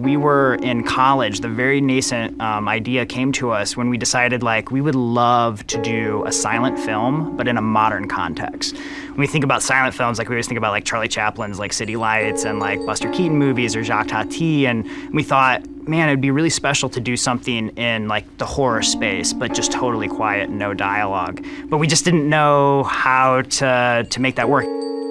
We were in college. The very nascent um, idea came to us when we decided, like, we would love to do a silent film, but in a modern context. When we think about silent films, like, we always think about, like, Charlie Chaplin's, like, City Lights and, like, Buster Keaton movies or Jacques Tati. And we thought, man, it'd be really special to do something in, like, the horror space, but just totally quiet, no dialogue. But we just didn't know how to, to make that work.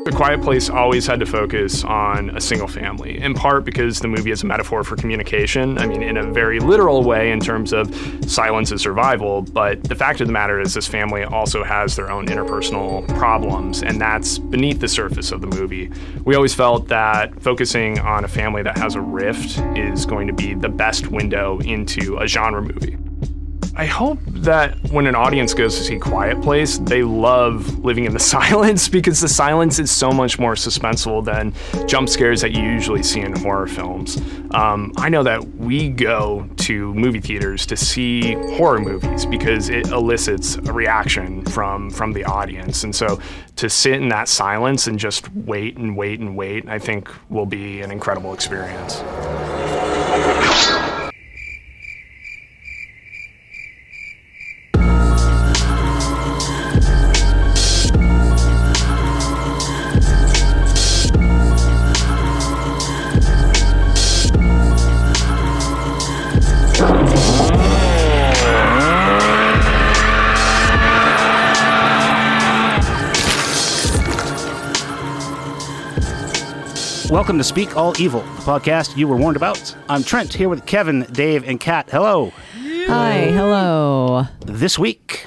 A Quiet Place always had to focus on a single family, in part because the movie is a metaphor for communication. I mean, in a very literal way in terms of silence is survival, but the fact of the matter is this family also has their own interpersonal problems, and that's beneath the surface of the movie. We always felt that focusing on a family that has a rift is going to be the best window into a genre movie. I hope that when an audience goes to see Quiet Place, they love living in the silence because the silence is so much more suspenseful than jump scares that you usually see in horror films. Um, I know that we go to movie theaters to see horror movies because it elicits a reaction from from the audience, and so to sit in that silence and just wait and wait and wait, I think will be an incredible experience. Welcome to Speak All Evil, the podcast you were warned about. I'm Trent here with Kevin, Dave, and Kat. Hello. Hi, hello. This week,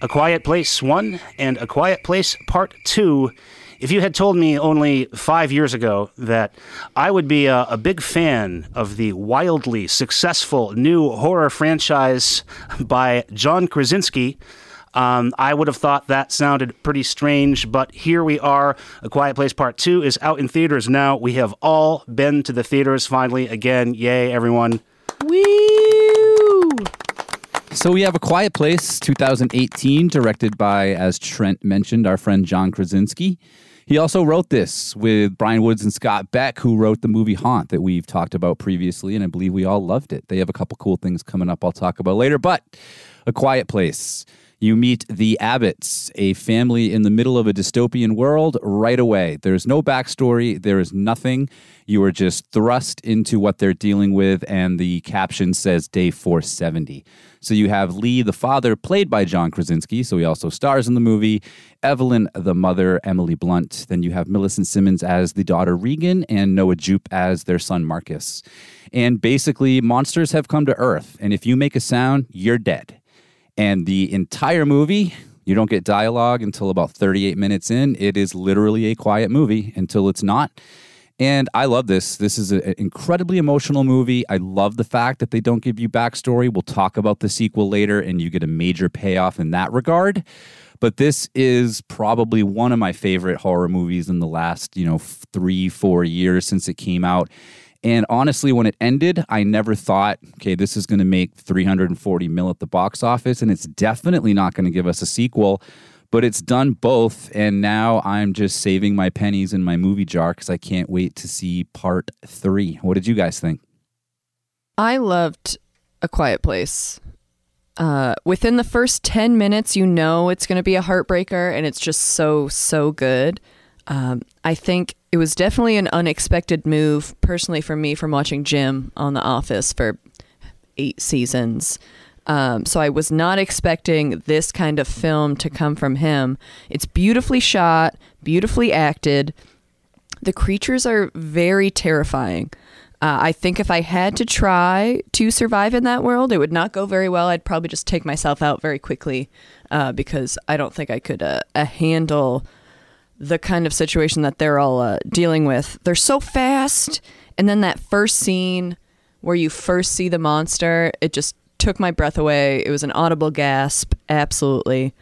A Quiet Place 1 and A Quiet Place Part 2. If you had told me only five years ago that I would be a, a big fan of the wildly successful new horror franchise by John Krasinski, um, I would have thought that sounded pretty strange, but here we are. A Quiet Place Part 2 is out in theaters now. We have all been to the theaters finally again. Yay, everyone. Woo! So we have A Quiet Place 2018, directed by, as Trent mentioned, our friend John Krasinski. He also wrote this with Bryan Woods and Scott Beck, who wrote the movie Haunt that we've talked about previously, and I believe we all loved it. They have a couple cool things coming up I'll talk about later, but A Quiet Place. You meet the Abbotts, a family in the middle of a dystopian world right away. There's no backstory, there is nothing. You are just thrust into what they're dealing with, and the caption says day 470. So you have Lee, the father, played by John Krasinski, so he also stars in the movie, Evelyn, the mother, Emily Blunt. Then you have Millicent Simmonds as the daughter Regan, and Noah Jupe as their son Marcus. And basically, monsters have come to Earth, and if you make a sound, you're dead. And the entire movie, you don't get dialogue until about 38 minutes in. It is literally a quiet movie until it's not. And I love this. This is an incredibly emotional movie. I love the fact that they don't give you backstory. We'll talk about the sequel later, and you get a major payoff in that regard. But this is probably one of my favorite horror movies in the last, you know, three, four years since it came out. And honestly, when it ended, I never thought, okay, this is going to make 340 mil at the box office, and it's definitely not going to give us a sequel. But it's done both, and now I'm just saving my pennies in my movie jar because I can't wait to see part three. What did you guys think? I loved A Quiet Place. Uh, within the first 10 minutes, you know it's going to be a heartbreaker, and it's just so, so good. Um, I think it was definitely an unexpected move, personally, for me from watching Jim on The Office for eight seasons. Um, so I was not expecting this kind of film to come from him. It's beautifully shot, beautifully acted. The creatures are very terrifying. Uh, I think if I had to try to survive in that world, it would not go very well. I'd probably just take myself out very quickly uh, because I don't think I could uh, handle the kind of situation that they're all uh, dealing with. They're so fast, and then that first scene where you first see the monster, it just took my breath away. It was an audible gasp, absolutely.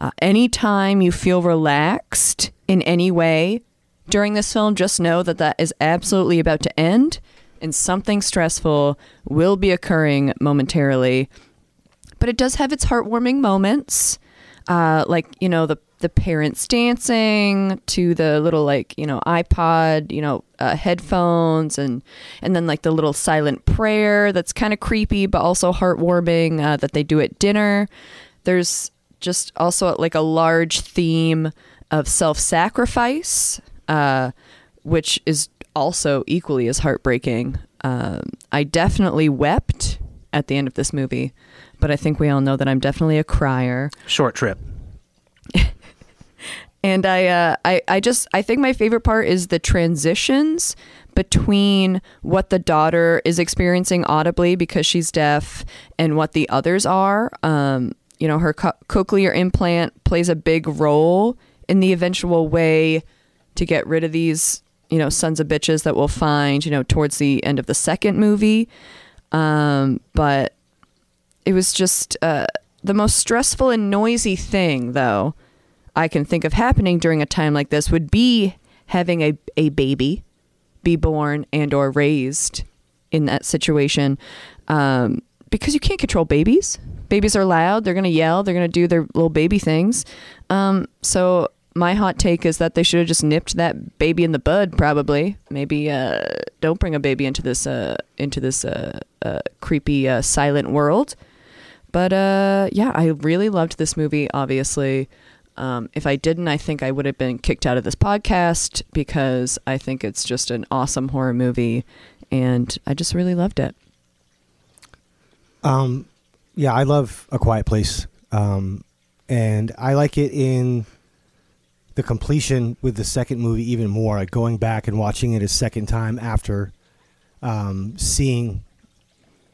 Uh, anytime you feel relaxed in any way during this film, just know that that is absolutely about to end, and something stressful will be occurring momentarily. But it does have its heartwarming moments, uh, like you know the the parents dancing to the little like you know iPod, you know uh, headphones, and and then like the little silent prayer that's kind of creepy but also heartwarming uh, that they do at dinner. There's just also like a large theme of self-sacrifice, uh, which is also equally as heartbreaking. Um, I definitely wept at the end of this movie, but I think we all know that I'm definitely a crier. Short trip. And I, uh, I, I just, I think my favorite part is the transitions between what the daughter is experiencing audibly because she's deaf and what the others are. Um, you know, her co- cochlear implant plays a big role in the eventual way to get rid of these, you know, sons of bitches that we'll find, you know, towards the end of the second movie. Um, but it was just uh, the most stressful and noisy thing, though, I can think of happening during a time like this would be having a, a baby be born and or raised in that situation um, because you can't control babies. Babies are loud they're going to yell they're going to do their little baby things. Um, so my hot take is that they should have just nipped that baby in the bud probably. Maybe uh, don't bring a baby into this uh, into this uh, uh creepy uh, silent world. But uh, yeah i really loved this movie obviously um, if I didn't, I think I would have been kicked out of this podcast because I think it's just an awesome horror movie, and I just really loved it. Um, yeah, I love A Quiet Place, um, and I like it in the completion with the second movie even more. Like going back and watching it a second time after um, seeing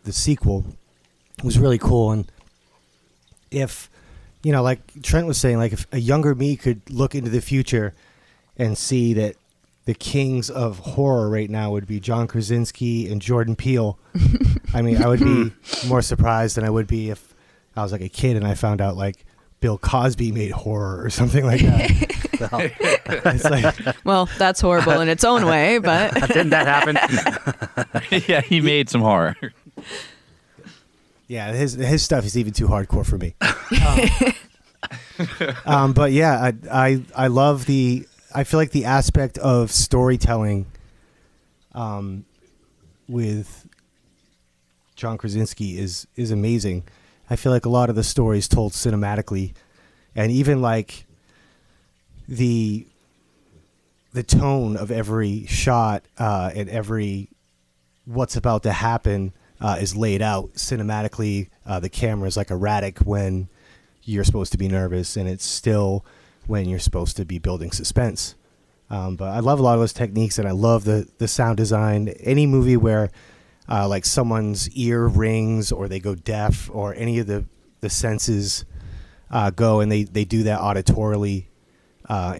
the sequel was really cool, and if you know, like Trent was saying, like if a younger me could look into the future and see that the kings of horror right now would be John Krasinski and Jordan Peele, I mean, I would be hmm. more surprised than I would be if I was like a kid and I found out like Bill Cosby made horror or something like that. it's like, Well, that's horrible in its own way, but Didn't that happen? yeah, he made some horror. Yeah, his his stuff is even too hardcore for me. Um, um, but yeah, I, I I love the. I feel like the aspect of storytelling, um, with John Krasinski is is amazing. I feel like a lot of the stories told cinematically, and even like the the tone of every shot uh, and every what's about to happen uh, is laid out cinematically. Uh, the camera is like erratic when you're supposed to be nervous, and it's still when you're supposed to be building suspense. Um, but I love a lot of those techniques, and I love the the sound design. Any movie where uh, like someone's ear rings or they go deaf or any of the the senses uh, go and they they do that auditorily. Uh,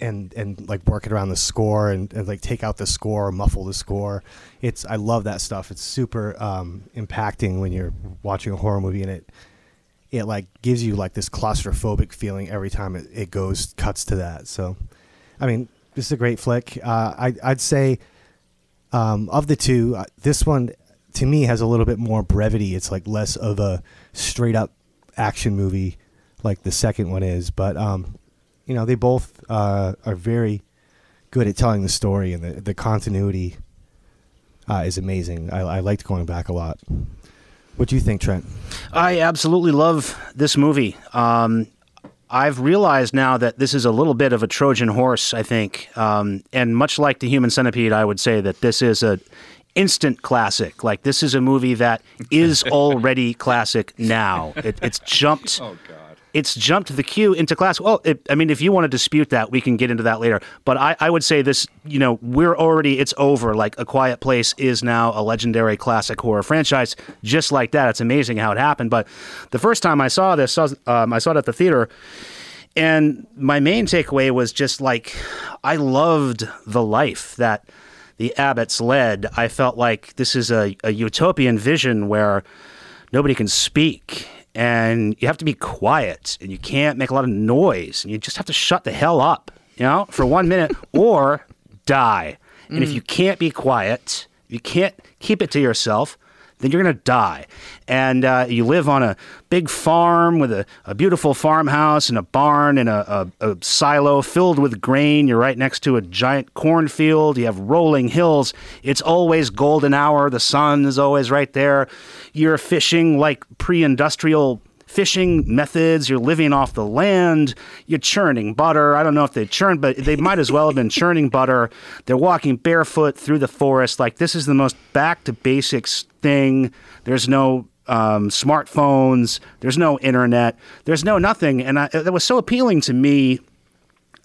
and and like work it around the score and, and like take out the score, muffle the score. It's I love that stuff. It's super um, impacting when you're watching a horror movie and it it like gives you like this claustrophobic feeling every time it, it goes cuts to that. So, I mean, this is a great flick. Uh, I I'd say um, of the two, uh, this one to me has a little bit more brevity. It's like less of a straight up action movie like the second one is, but um, you know they both uh, are very good at telling the story and the the continuity uh, is amazing. I, I liked going back a lot. What do you think, Trent? I absolutely love this movie. Um, I've realized now that this is a little bit of a Trojan horse, I think. Um, and much like the Human Centipede, I would say that this is a instant classic. Like this is a movie that is already classic now. It, it's jumped. Oh God. It's jumped the queue into class. Well, it, I mean, if you want to dispute that, we can get into that later. But I, I would say this. You know, we're already. It's over. Like A Quiet Place is now a legendary classic horror franchise. Just like that, it's amazing how it happened. But the first time I saw this, um, I saw it at the theater. And my main takeaway was just like, I loved the life that the Abbotts led. I felt like this is a, a utopian vision where nobody can speak and you have to be quiet and you can't make a lot of noise and you just have to shut the hell up, you know, for one minute or die. And if mm. you can't be quiet, you can't keep it to yourself, then you're going to die. And uh, you live on a big farm with a, a beautiful farmhouse and a barn and a, a, a silo filled with grain. You're right next to a giant cornfield. You have rolling hills. It's always golden hour. The sun is always right there. You're fishing like pre industrial fishing methods. You're living off the land. You're churning butter. I don't know if they churn, but they might as well have been churning butter. They're walking barefoot through the forest. Like this is the most back to basics thing. There's no um, smartphones. There's no internet. There's no nothing. And I, that was so appealing to me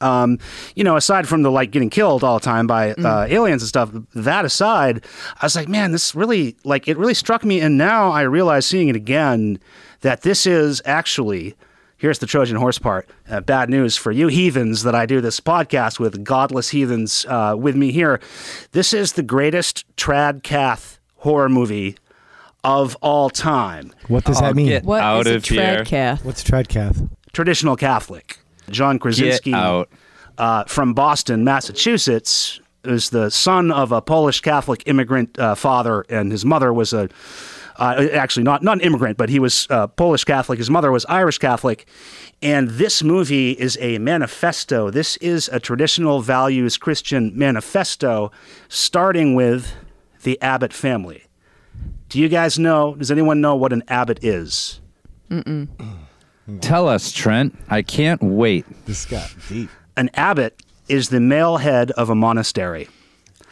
um, you know, aside from the like getting killed all the time by uh, aliens and stuff, that aside, I was like, man, this really like it really struck me. And now I realize seeing it again that this is actually. Here's the Trojan horse part. Uh, bad news for you heathens that I do this podcast with, godless heathens uh, with me here. This is the greatest trad cath horror movie of all time. What does Oh, that mean? get- What is Out a of here. tradcath? What's trad cath? Traditional Catholic. John Krasinski. Get out. uh, from Boston, Massachusetts, is the son of a Polish Catholic immigrant uh, father, and his mother was a uh, actually not not an immigrant, but he was uh, Polish Catholic. His mother was Irish Catholic, and this movie is a manifesto. This is a traditional values Christian manifesto, starting with the Abbott family. Do you guys know? Does anyone know what an abbot is? Tell us, Trent. I can't wait. This got deep. An abbot is the male head of a monastery.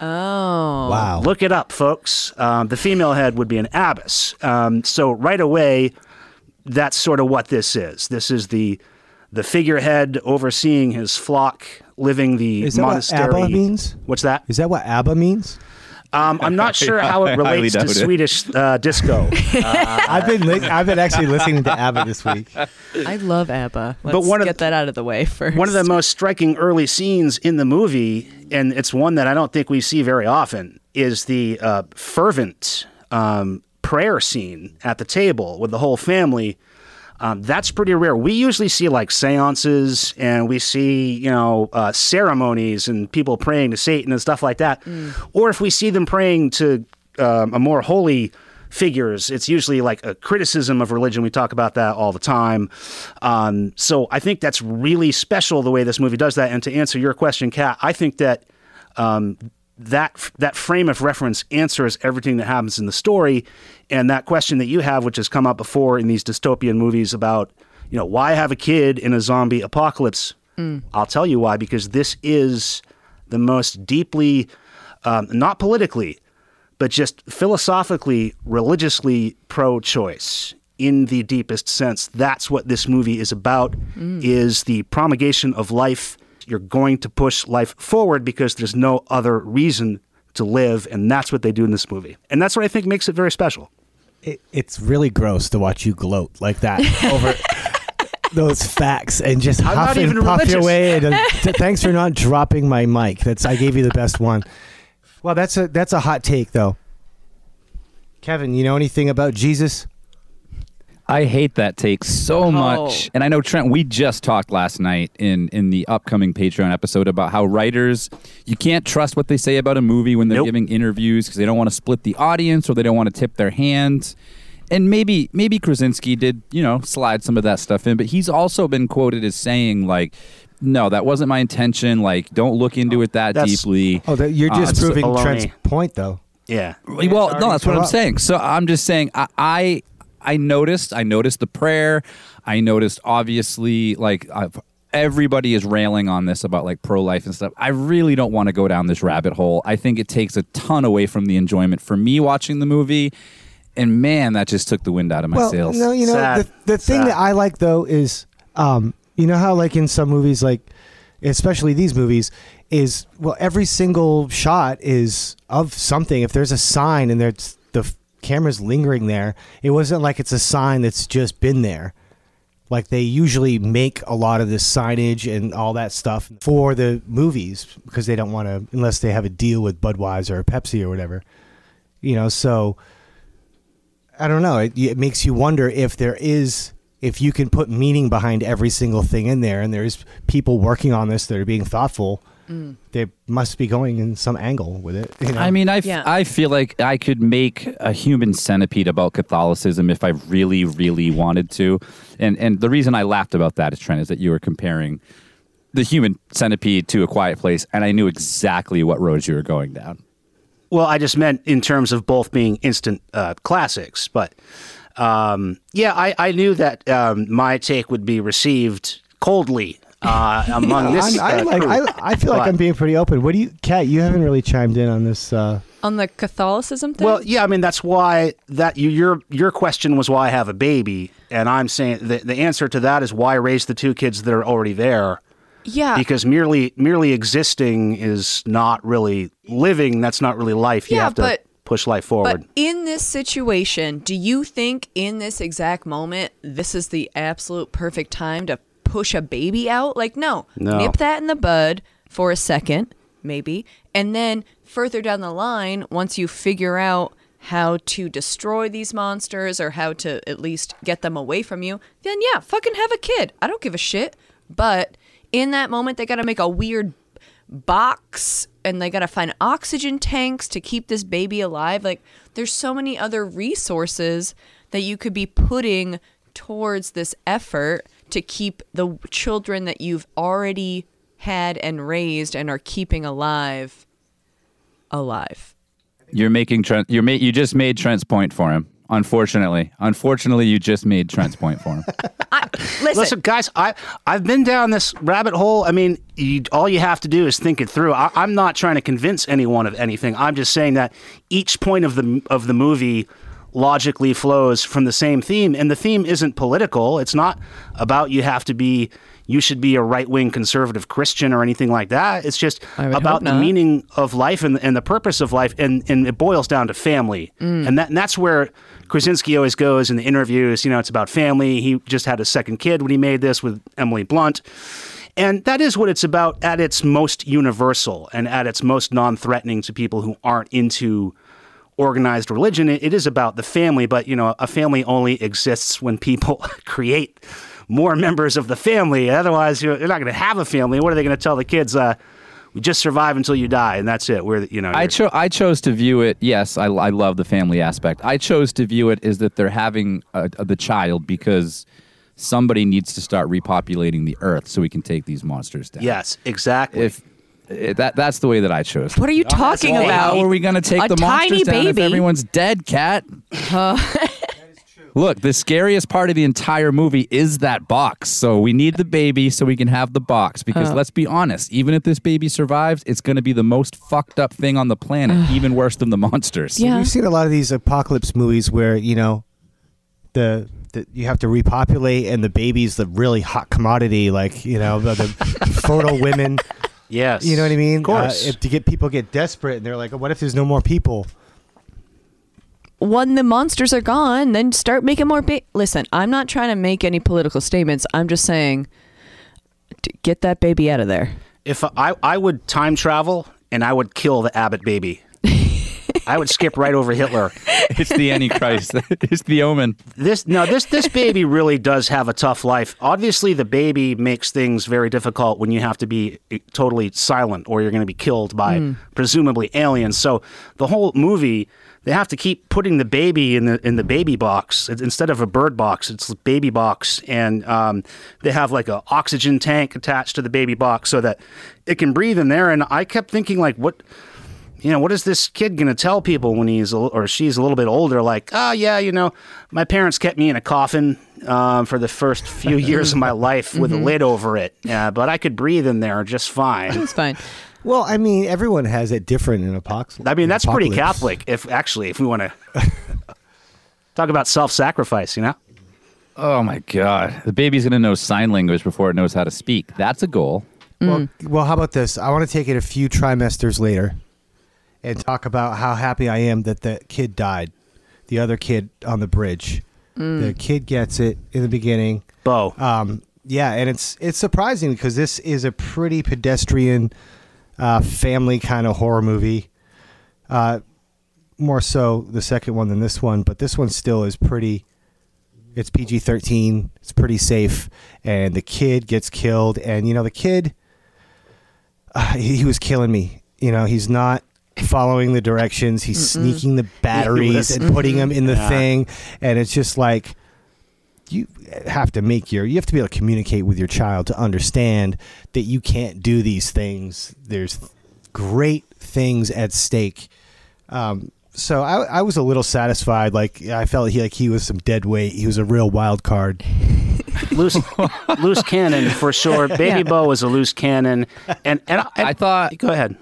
Oh. Wow. Look it up, folks. Um, the female head would be an abbess. Um, so right away, that's sort of what this is. This is the the figurehead overseeing his flock, living the Is that what monastery. ABBA means? What's that? Is that what ABBA means? Um, I'm not sure how it relates to it. Swedish uh, disco. I've been li- I've been actually listening to ABBA this week. I love ABBA. Let's But one of that out of the way first. One of the most striking early scenes in the movie, and it's one that I don't think we see very often, is the uh, fervent um, prayer scene at the table with the whole family. Um, that's pretty rare. We usually see like seances and we see, you know, uh, ceremonies and people praying to Satan and stuff like that. Or if we see them praying to um, a more holy figures, it's usually like a criticism of religion. We talk about that all the time. Um, so I think that's really special the way this movie does that. And to answer your question, Kat, I think that um, that that frame of reference answers everything that happens in the story, and that question that you have, which has come up before in these dystopian movies about, you know, why have a kid in a zombie apocalypse? I'll tell you why, because this is the most deeply, um, not politically, but just philosophically, religiously pro-choice in the deepest sense. That's what this movie is about: is the promulgation of life. You're going to push life forward because there's no other reason to live, and that's what they do in this movie. And that's what I think makes it very special. It, it's really gross to watch you gloat like that over those facts and just I'm huff and puff your way. And, uh, t- thanks for not dropping my mic. That's I gave you the best one. Well, that's a that's a hot take though. Kevin, you know anything about Jesus? I hate that take so much. And I know Trent, we just talked last night in in the upcoming Patreon episode about how writers you can't trust what they say about a movie when they're Nope. giving interviews because they don't want to split the audience or they don't want to tip their hand. And maybe maybe Krasinski did, you know, slide some of that stuff in, but he's also been quoted as saying like no, that wasn't my intention. Like, don't look into it that That's- deeply. Oh, that, you're Uh, just so- proving. Trent's point though. Yeah. Well, no, that's what I'm interrupt. saying. So I'm just saying I, I I noticed I noticed the prayer. I noticed obviously like I've, everybody is railing on this about like pro life and stuff. I really don't want to go down this rabbit hole. I think it takes a ton away from the enjoyment for me watching the movie. And man, that just took the wind out of my well, sails. no, you know Sad. the the thing Sad. that I like though is, um, you know how like in some movies, like especially these movies, is well every single shot is of something. If there's a sign and there's the f- camera's lingering there, it wasn't like it's a sign that's just been there. Like they usually make a lot of this signage and all that stuff for the movies because they don't want to, unless they have a deal with Budweiser or Pepsi or whatever. You know, so I don't know. It, it makes you wonder if there is, if you can put meaning behind every single thing in there, and there's people working on this that are being thoughtful. They must be going in some angle with it. You know? I mean, I, f- Yeah. I feel like I could make a human centipede about Catholicism if I really, really wanted to. And and the reason I laughed about that is Trent is that you were comparing the human centipede to a quiet place, and I knew exactly what road you were going down. Well, I just meant in terms of both being instant uh, classics, but um, yeah, I, I knew that um, my take would be received coldly uh, among this. I'm, I'm uh, like. I, I feel like But- I'm being pretty open. What do you, Kat? You haven't really chimed in on this. Uh, On the Catholicism thing? Well, yeah, I mean that's why that you, your your question was why I have a baby, and I'm saying the the answer to that is why raise the two kids that are already there. yeah. Because merely merely existing is not really living. That's not really life. You Yeah, have to but- push life forward. But in this situation, do you think in this exact moment, this is the absolute perfect time to push a baby out? Like, no, No. nip that in the bud for a second, maybe. And then further down the line, once you figure out how to destroy these monsters or how to at least get them away from you, then yeah, fucking have a kid. I don't give a shit. But in that moment, they got to make a weird box and they got to find oxygen tanks to keep this baby alive. Like, there's so many other resources that you could be putting towards this effort to keep the children that you've already had and raised and are keeping alive alive. You're making Trent. You're ma- You just made Trent's point for him. Unfortunately, unfortunately, you just made Trent's point for him. I, listen, Listen, guys, I I've been down this rabbit hole. I mean, you, all you have to do is think it through. I, I'm not trying to convince anyone of anything. I'm just saying that each point of the of the movie logically flows from the same theme, and the theme isn't political. It's not about you have to be. You should be a right wing conservative Christian or anything like that. It's just I would hope about the meaning of life and, and the purpose of life, and, and it boils down to family. Mm. And, that, and that's where Krasinski always goes in the interviews. You know, it's about family. He just had a second kid when he made this with Emily Blunt. And that is what it's about at its most universal and at its most non threatening to people who aren't into organized religion. It, it is about the family, but, you know, a family only exists when people create more members of the family. Otherwise, you're, you're not going to have a family. What are they going to tell the kids? Uh, we just survive until you die, and that's it. We're, you know, I you're- I chose to view it. Yes, I, I love the family aspect. I chose to view it as that they're having uh the child because somebody needs to start repopulating the earth so we can take these monsters down. yes, exactly. If eh, that that's the way that I chose. what are you talking all. about? How are we going to take A the monsters tiny down if baby. everyone's dead, Kat? Look, the scariest part of the entire movie is that box. So we need the baby so we can have the box. Because let's be honest, even if this baby survives, it's going to be the most fucked up thing on the planet, even worse than the monsters. Yeah. We've seen a lot of these apocalypse movies where you know the, the you have to repopulate and the baby's the really hot commodity, like you know the, the fertile women. Yes. You know what I mean? Of course. Uh, if to get people get desperate and they're like, "What if there's no more people?" when the monsters are gone, then start making more. Ba- Listen, I'm not trying to make any political statements. I'm just saying, d- get that baby out of there. if I, I would time travel and I would kill the Abbott baby. I would skip right over Hitler. It's the Antichrist. it's the omen. This no, this this baby really does have a tough life. Obviously, the baby makes things very difficult when you have to be eh, totally silent or you're going to be killed by presumably aliens. So the whole movie, they have to keep putting the baby in the in the baby box instead of a bird box. It's a baby box, and um, they have like an oxygen tank attached to the baby box so that it can breathe in there. And I kept thinking like, what? You know, what is this kid going to tell people when he's a, or she's a little bit older? Like, oh yeah, you know, my parents kept me in a coffin um, for the first few years of my life with a lid over it, uh, but I could breathe in there just fine. It's fine. Well, I mean, everyone has it different in apocalypse. I mean, that's pretty. Catholic. If actually, if we want to talk about self-sacrifice, you know. Oh my God. The baby's going to know sign language before it knows how to speak. That's a goal. Well, well, how about this? I want to take it a few trimesters later and talk about how happy I am that the kid died. The other kid on the bridge. The kid gets it in the beginning. Beau, Um, yeah, and it's it's surprising because this is a pretty pedestrian, uh, family kind of horror movie. Uh, more so the second one than this one, but this one still is pretty. It's PG thirteen. It's pretty safe, and the kid gets killed, and you know the kid. uh, he, he was killing me. You know, he's not following the directions. He's sneaking the batteries and putting them in the Yeah. thing, and it's just like you have to make your you have to be able to communicate with your child to understand that you can't do these things. There's great things at stake. Um, so I, I was a little satisfied. Like I felt he like he was some dead weight. He was a real wild card. loose loose cannon for sure. Baby Beau was a loose cannon, and and I, I thought Go ahead.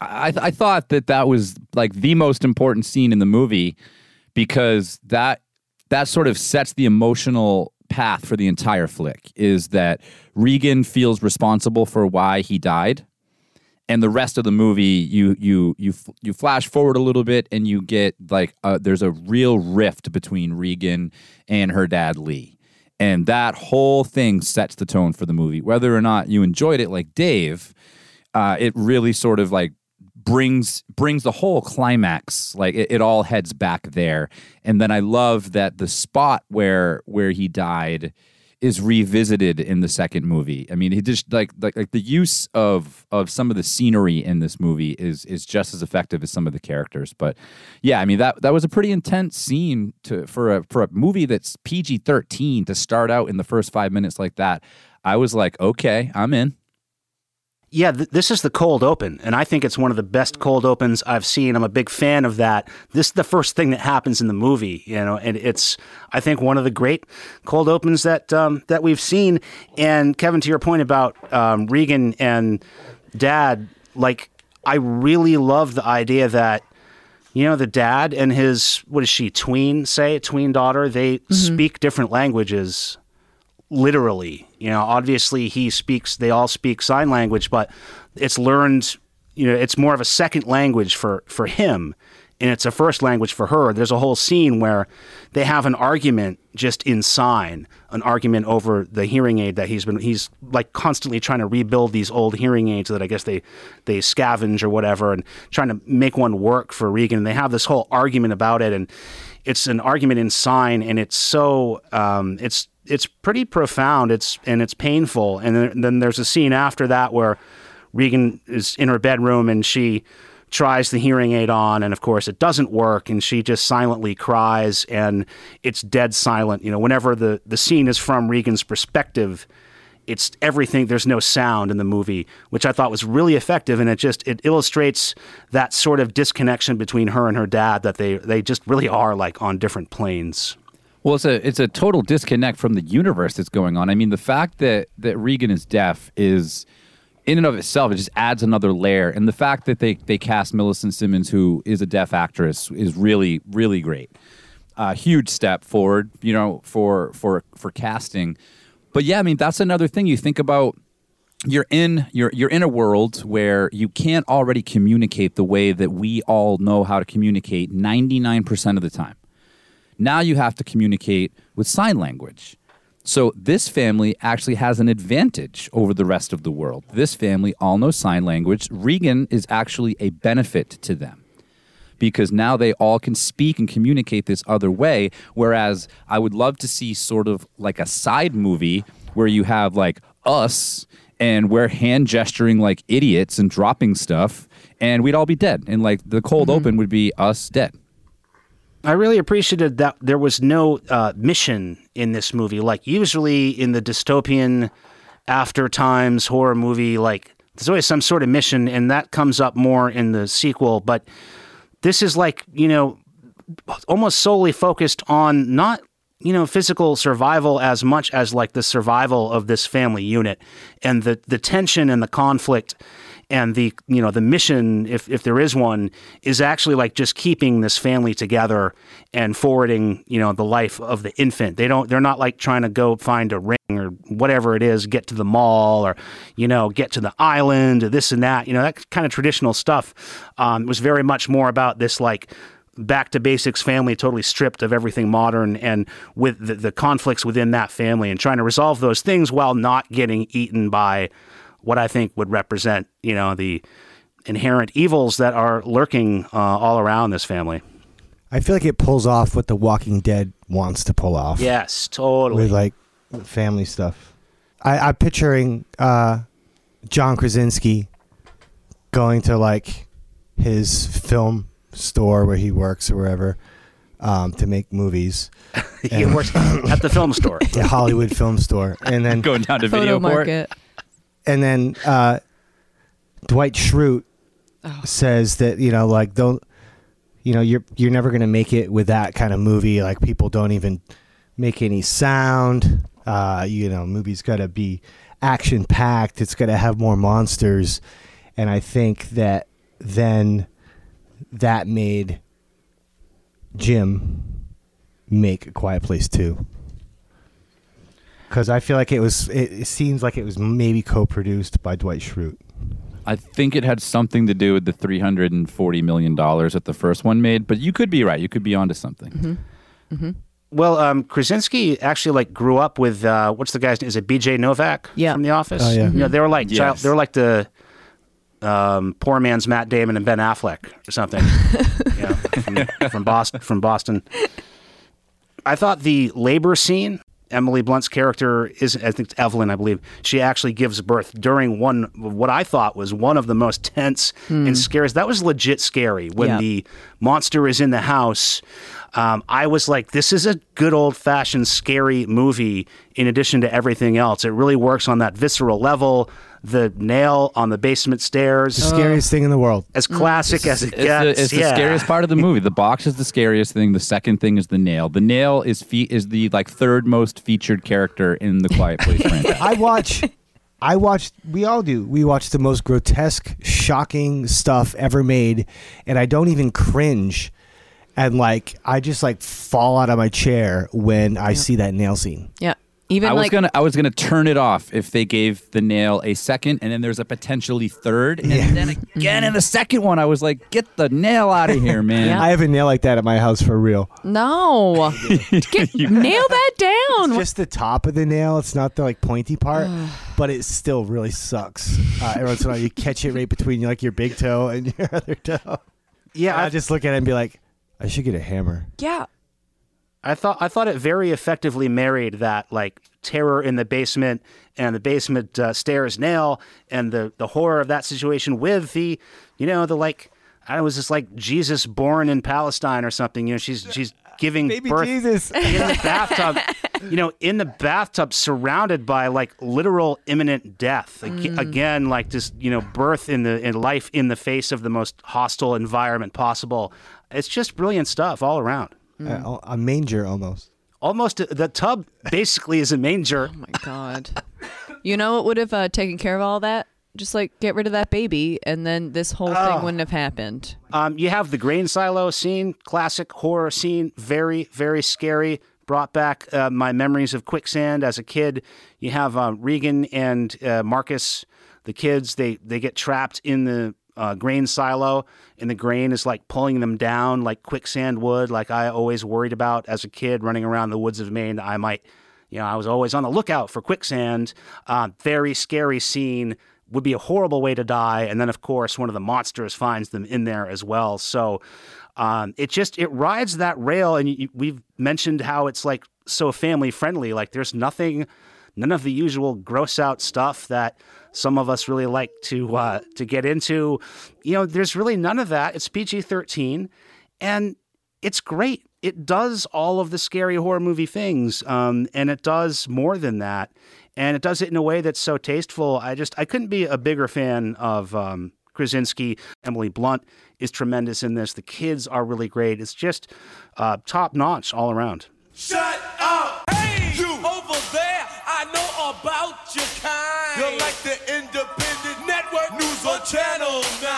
I, I thought that that was like the most important scene in the movie because that that sort of sets the emotional path for the entire flick is that Regan feels responsible for why he died. And the rest of the movie you you you you flash forward a little bit and you get like there's a real rift between Regan and her dad Lee. And that whole thing sets the tone for the movie. Whether or not you enjoyed it like Dave uh, it really sort of like brings brings the whole climax like it, it all heads back there. And then i love that the spot where where he died is revisited in the second movie. I mean he just like like, like the use of of some of the scenery in this movie is is just as effective as some of the characters. But yeah i mean that that was a pretty intense scene to for a for a movie that's pg-13 to start out in the first five minutes like that. I was like okay i'm in Yeah, th- this is the cold open, and I think it's one of the best cold opens I've seen. I'm a big fan of that. This is the first thing that happens in the movie, you know, and it's I think one of the great cold opens that um, that we've seen. And Kevin, to your point about um, Regan and Dad, like I really love the idea that you know the dad and his what is she tween say tween daughter they speak different languages literally. You know, obviously he speaks. They all speak sign language, but it's learned. You know, it's more of a second language for for him, and it's a first language for her. There's a whole scene where they have an argument just in sign, an argument over the hearing aid that he's been. He's like constantly trying to rebuild these old hearing aids that I guess they they scavenge or whatever, and trying to make one work for Regan. And they have this whole argument about it, and it's an argument in sign, and it's so um, it's it's pretty profound. It's and it's painful. And then, then there's a scene after that where Regan is in her bedroom and she tries the hearing aid on, and of course it doesn't work, and she just silently cries, and it's dead silent. You know, whenever the the scene is from Regan's perspective. It's everything. There's no sound in the movie, which I thought was really effective, and it just it illustrates that sort of disconnection between her and her dad. That they they just really are like on different planes. Well, it's a it's a total disconnect from the universe that's going on. I mean, the fact that that Regan is deaf is in and of itself it just adds another layer, and the fact that they they cast Millicent Simmonds, who is a deaf actress, is really really great. A huge step forward, you know, for for for casting. But yeah, I mean, that's another thing you think about you're in you're you're in a world where you can't already communicate the way that we all know how to communicate 99% of the time. Now you have to communicate with sign language. So this family actually has an advantage over the rest of the world. This family all know sign language. Regan is actually a benefit to them because now they all can speak and communicate this other way. Whereas I would love to see sort of like a side movie where you have like us and we're hand gesturing like idiots and dropping stuff and we'd all be dead. And like the cold mm-hmm. open would be us dead. I really appreciated that there was no uh, mission in this movie. Like usually in the dystopian after times horror movie, like there's always some sort of mission, and that comes up more in the sequel. But this is like you know almost solely focused on not you know physical survival as much as like the survival of this family unit and the the tension and the conflict and the you know the mission if if there is one is actually like just keeping this family together and forwarding you know the life of the infant. They don't they're not like trying to go find a ring or whatever it is get to the mall or you know get to the island or this and that. You know that kind of traditional stuff um, was very much more about this like back to basics family totally stripped of everything modern and with the, the conflicts within that family and trying to resolve those things while not getting eaten by what I think would represent, you know, the inherent evils that are lurking uh, all around this family. I feel like it pulls off what The Walking Dead wants to pull off. Yes, totally. with like family stuff. I, I'm picturing uh, John Krasinski going to like his film store where he works or wherever um, to make movies, he works at the film store. the Hollywood film store, and then Going down to Photo video port. And then uh, Dwight Schrute Oh. says that you know like don't you know you're you're never gonna make it with that kind of movie. Like people don't even make any sound. Uh, you know movie's got to be action packed it's got to have more monsters. And I think that then that made Jim make a Quiet Place too because I feel like it was. It, it seems like it was maybe co-produced by Dwight Schrute. I think it had something to do with the three hundred and forty million dollars that the first one made. But you could be right. You could be onto something. Well, um, Krasinski actually like grew up with uh, what's the guy's name? Is it B.J. Novak Yeah. from The Office? Oh, yeah. You know, they were like child, they were like the um, poor man's Matt Damon and Ben Affleck or something. you know, from, from Boston. From Boston. I thought the labor scene. Emily Blunt's character is, I think it's Evelyn, I believe. She actually gives birth during one, what I thought was one of the most tense and scariest. That was legit scary when Yeah. the monster is in the house. Um, I was like, this is a good old fashioned scary movie in addition to everything else. It really works on that visceral level. The nail on the basement stairs, The scariest thing in the world. as classic as it It's, gets. the, it's the scariest part of the movie. The box is the scariest thing. The second thing is the nail. The nail is fe- is the like third most featured character in the Quiet Place franchise. I watch. I watched. We all do. We watch the most grotesque, shocking stuff ever made, and I don't even cringe. And like, I just like fall out of my chair when I see that nail scene. Yeah. Even I was like gonna I was gonna turn it off if they gave the nail a second, and then there's a potentially third, and Yeah. then again in the second one, I was like, "Get the nail out of here, man!" Yeah. I have a nail like that at my house for real. no, Get, nail that down. It's just the top of the nail. It's not the like pointy part, but it still really sucks. Uh, every once in a while, you catch it right between like your big toe and your other toe. Yeah, I I, just look at it and be like, I should get a hammer. yeah. I thought I thought it very effectively married that like terror in the basement and the basement uh, stairs nail and the the horror of that situation with the you know the like I was just like Jesus born in Palestine or something. You know, she's she's giving Baby birth Jesus. in the bathtub. You know, in the bathtub, surrounded by like literal imminent death. Like, Again, like just you know, birth in the in life in the face of the most hostile environment possible. It's just brilliant stuff all around. Uh, a manger almost. Almost the tub basically is a manger. Oh my god. You know what would have uh, taken care of all that? Just like get rid of that baby, and then this whole thing wouldn't have happened. Um, you have the grain silo scene, classic horror scene, very very scary. Brought back uh, my memories of quicksand as a kid. You have uh, Regan and uh, Marcus, the kids. They they get trapped in the uh, grain silo, and the grain is like pulling them down like quicksand would. Like I always worried about as a kid running around the woods of Maine. I might, you know, I was always on the lookout for quicksand. Uh, very scary scene. Would be a horrible way to die. And then, of course, one of the monsters finds them in there as well. So um, it just it rides that rail. And you, we've mentioned how it's like so family friendly. Like there's nothing, none of the usual gross out stuff that some of us really like to uh, to get into. You know, there's really none of that. It's PG-13, and it's great. It does all of the scary horror movie things, um, and it does more than that. And it does it in a way that's so tasteful. I just I couldn't be a bigger fan of um, Krasinski. Emily Blunt is tremendous in this. The kids are really great. It's just uh, top notch all around. Shut your kind. You're like the independent network news on Channel 9.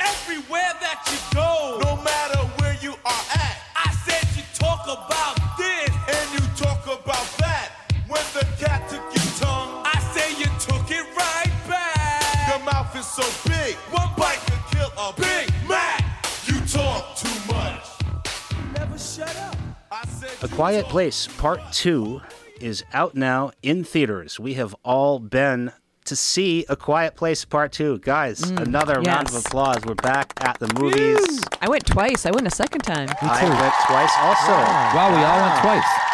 Everywhere that you go, no matter where you are at, I said you talk about this and you talk about that. When the cat took your tongue, I say you took it right back. Your mouth is so big, one bite could kill a Big Mac. You talk too much. Never shut up. I said A Quiet Place Part 2 is out now in theaters. We have all been to see A Quiet Place Part 2. Guys, mm. another round of applause. We're back at the movies. I went twice. I went a second time. I went twice also. Wow, we all went ah. twice.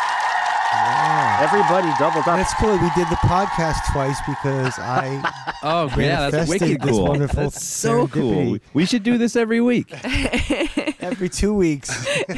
Everybody doubled And up. it's cool. We did the podcast twice because I Oh yeah, that's wicked this cool. wonderful That's so cool. We should do this every week. every two weeks.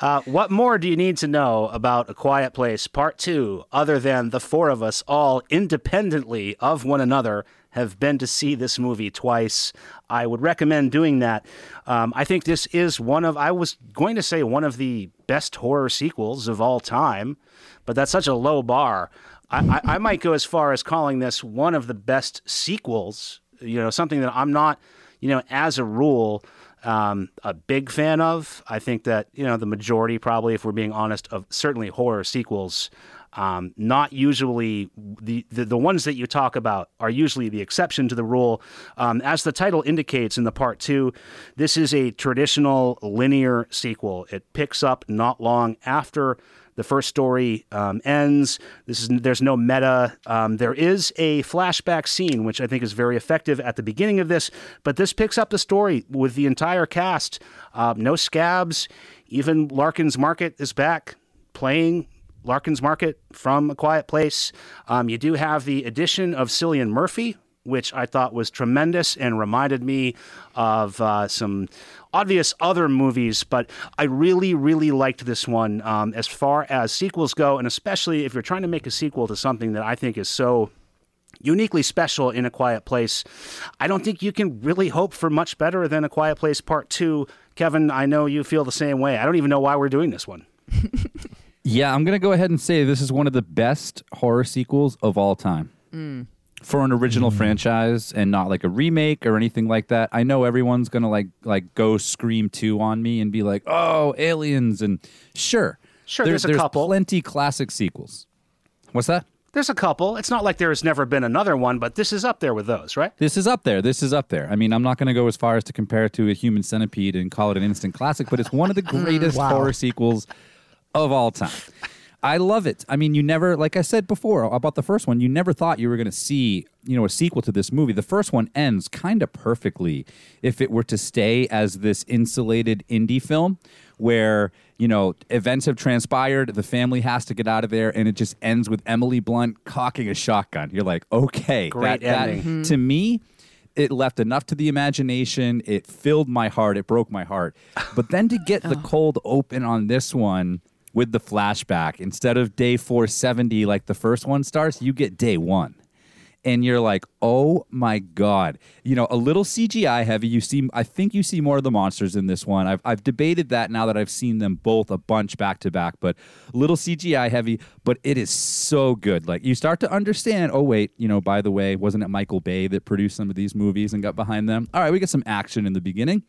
Uh, what more do you need to know about A Quiet Place Part 2 other than the four of us all independently of one another have been to see this movie twice? I would recommend doing that. Um, I think this is one of, I was going to say one of the best horror sequels of all time, but that's such a low bar. I, I, I might go as far as calling this one of the best sequels, you know, something that I'm not, you know, as a rule, um, a big fan of. I think that you know the majority, probably, if we're being honest, of certainly horror sequels. Um, not usually the, the the ones that you talk about are usually the exception to the rule. Um, as the title indicates in the part two, this is a traditional linear sequel. It picks up not long after the first story um, ends. This is there's no meta. Um, there is a flashback scene which I think is very effective at the beginning of this, but this picks up the story with the entire cast. Uh, no scabs. Even Larkin's Market is back playing Larkin's Market from A Quiet Place. Um, you do have the addition of Cillian Murphy, which I thought was tremendous and reminded me of uh, some obvious other movies. But I really, really liked this one um, as far as sequels go, and especially if you're trying to make a sequel to something that I think is so uniquely special in A Quiet Place. I don't think you can really hope for much better than A Quiet Place Part 2. Kevin, I know you feel the same way. I don't even know why we're doing this one. Yeah, I'm going to go ahead and say this is one of the best horror sequels of all time. Mm. For an original mm. franchise and not like a remake or anything like that. I know everyone's going to like like go Scream 2 on me and be like, "Oh, aliens." And sure. Sure, there's a couple. plenty classic sequels. What's that? There's a couple. It's not like there has never been another one, but this is up there with those, right? This is up there. This is up there. I mean, I'm not going to go as far as to compare it to a Human Centipede and call it an instant classic, but it's one of the mm. greatest Wow. horror sequels of all time. I love it. I mean, you never, like I said before about the first one, you never thought you were going to see, you know, a sequel to this movie. The first one ends kind of perfectly if it were to stay as this insulated indie film where, you know, events have transpired, the family has to get out of there, and it just ends with Emily Blunt cocking a shotgun. You're like, okay, Great that, that- ending. Mm-hmm. to me, it left enough to the imagination. It filled my heart. It broke my heart. But then to get the cold open on this one with the flashback, instead of day 470 like the first one starts, you get day one. And you're like, oh my God. You know, a little CGI heavy. You see, I think you see more of the monsters in this one. I've, I've debated that now that I've seen them both a bunch back to back, but a little CGI heavy, but it is so good. Like, you start to understand, oh, wait, you know, by the way, wasn't it Michael Bay that produced some of these movies and got behind them? All right, we get some action in the beginning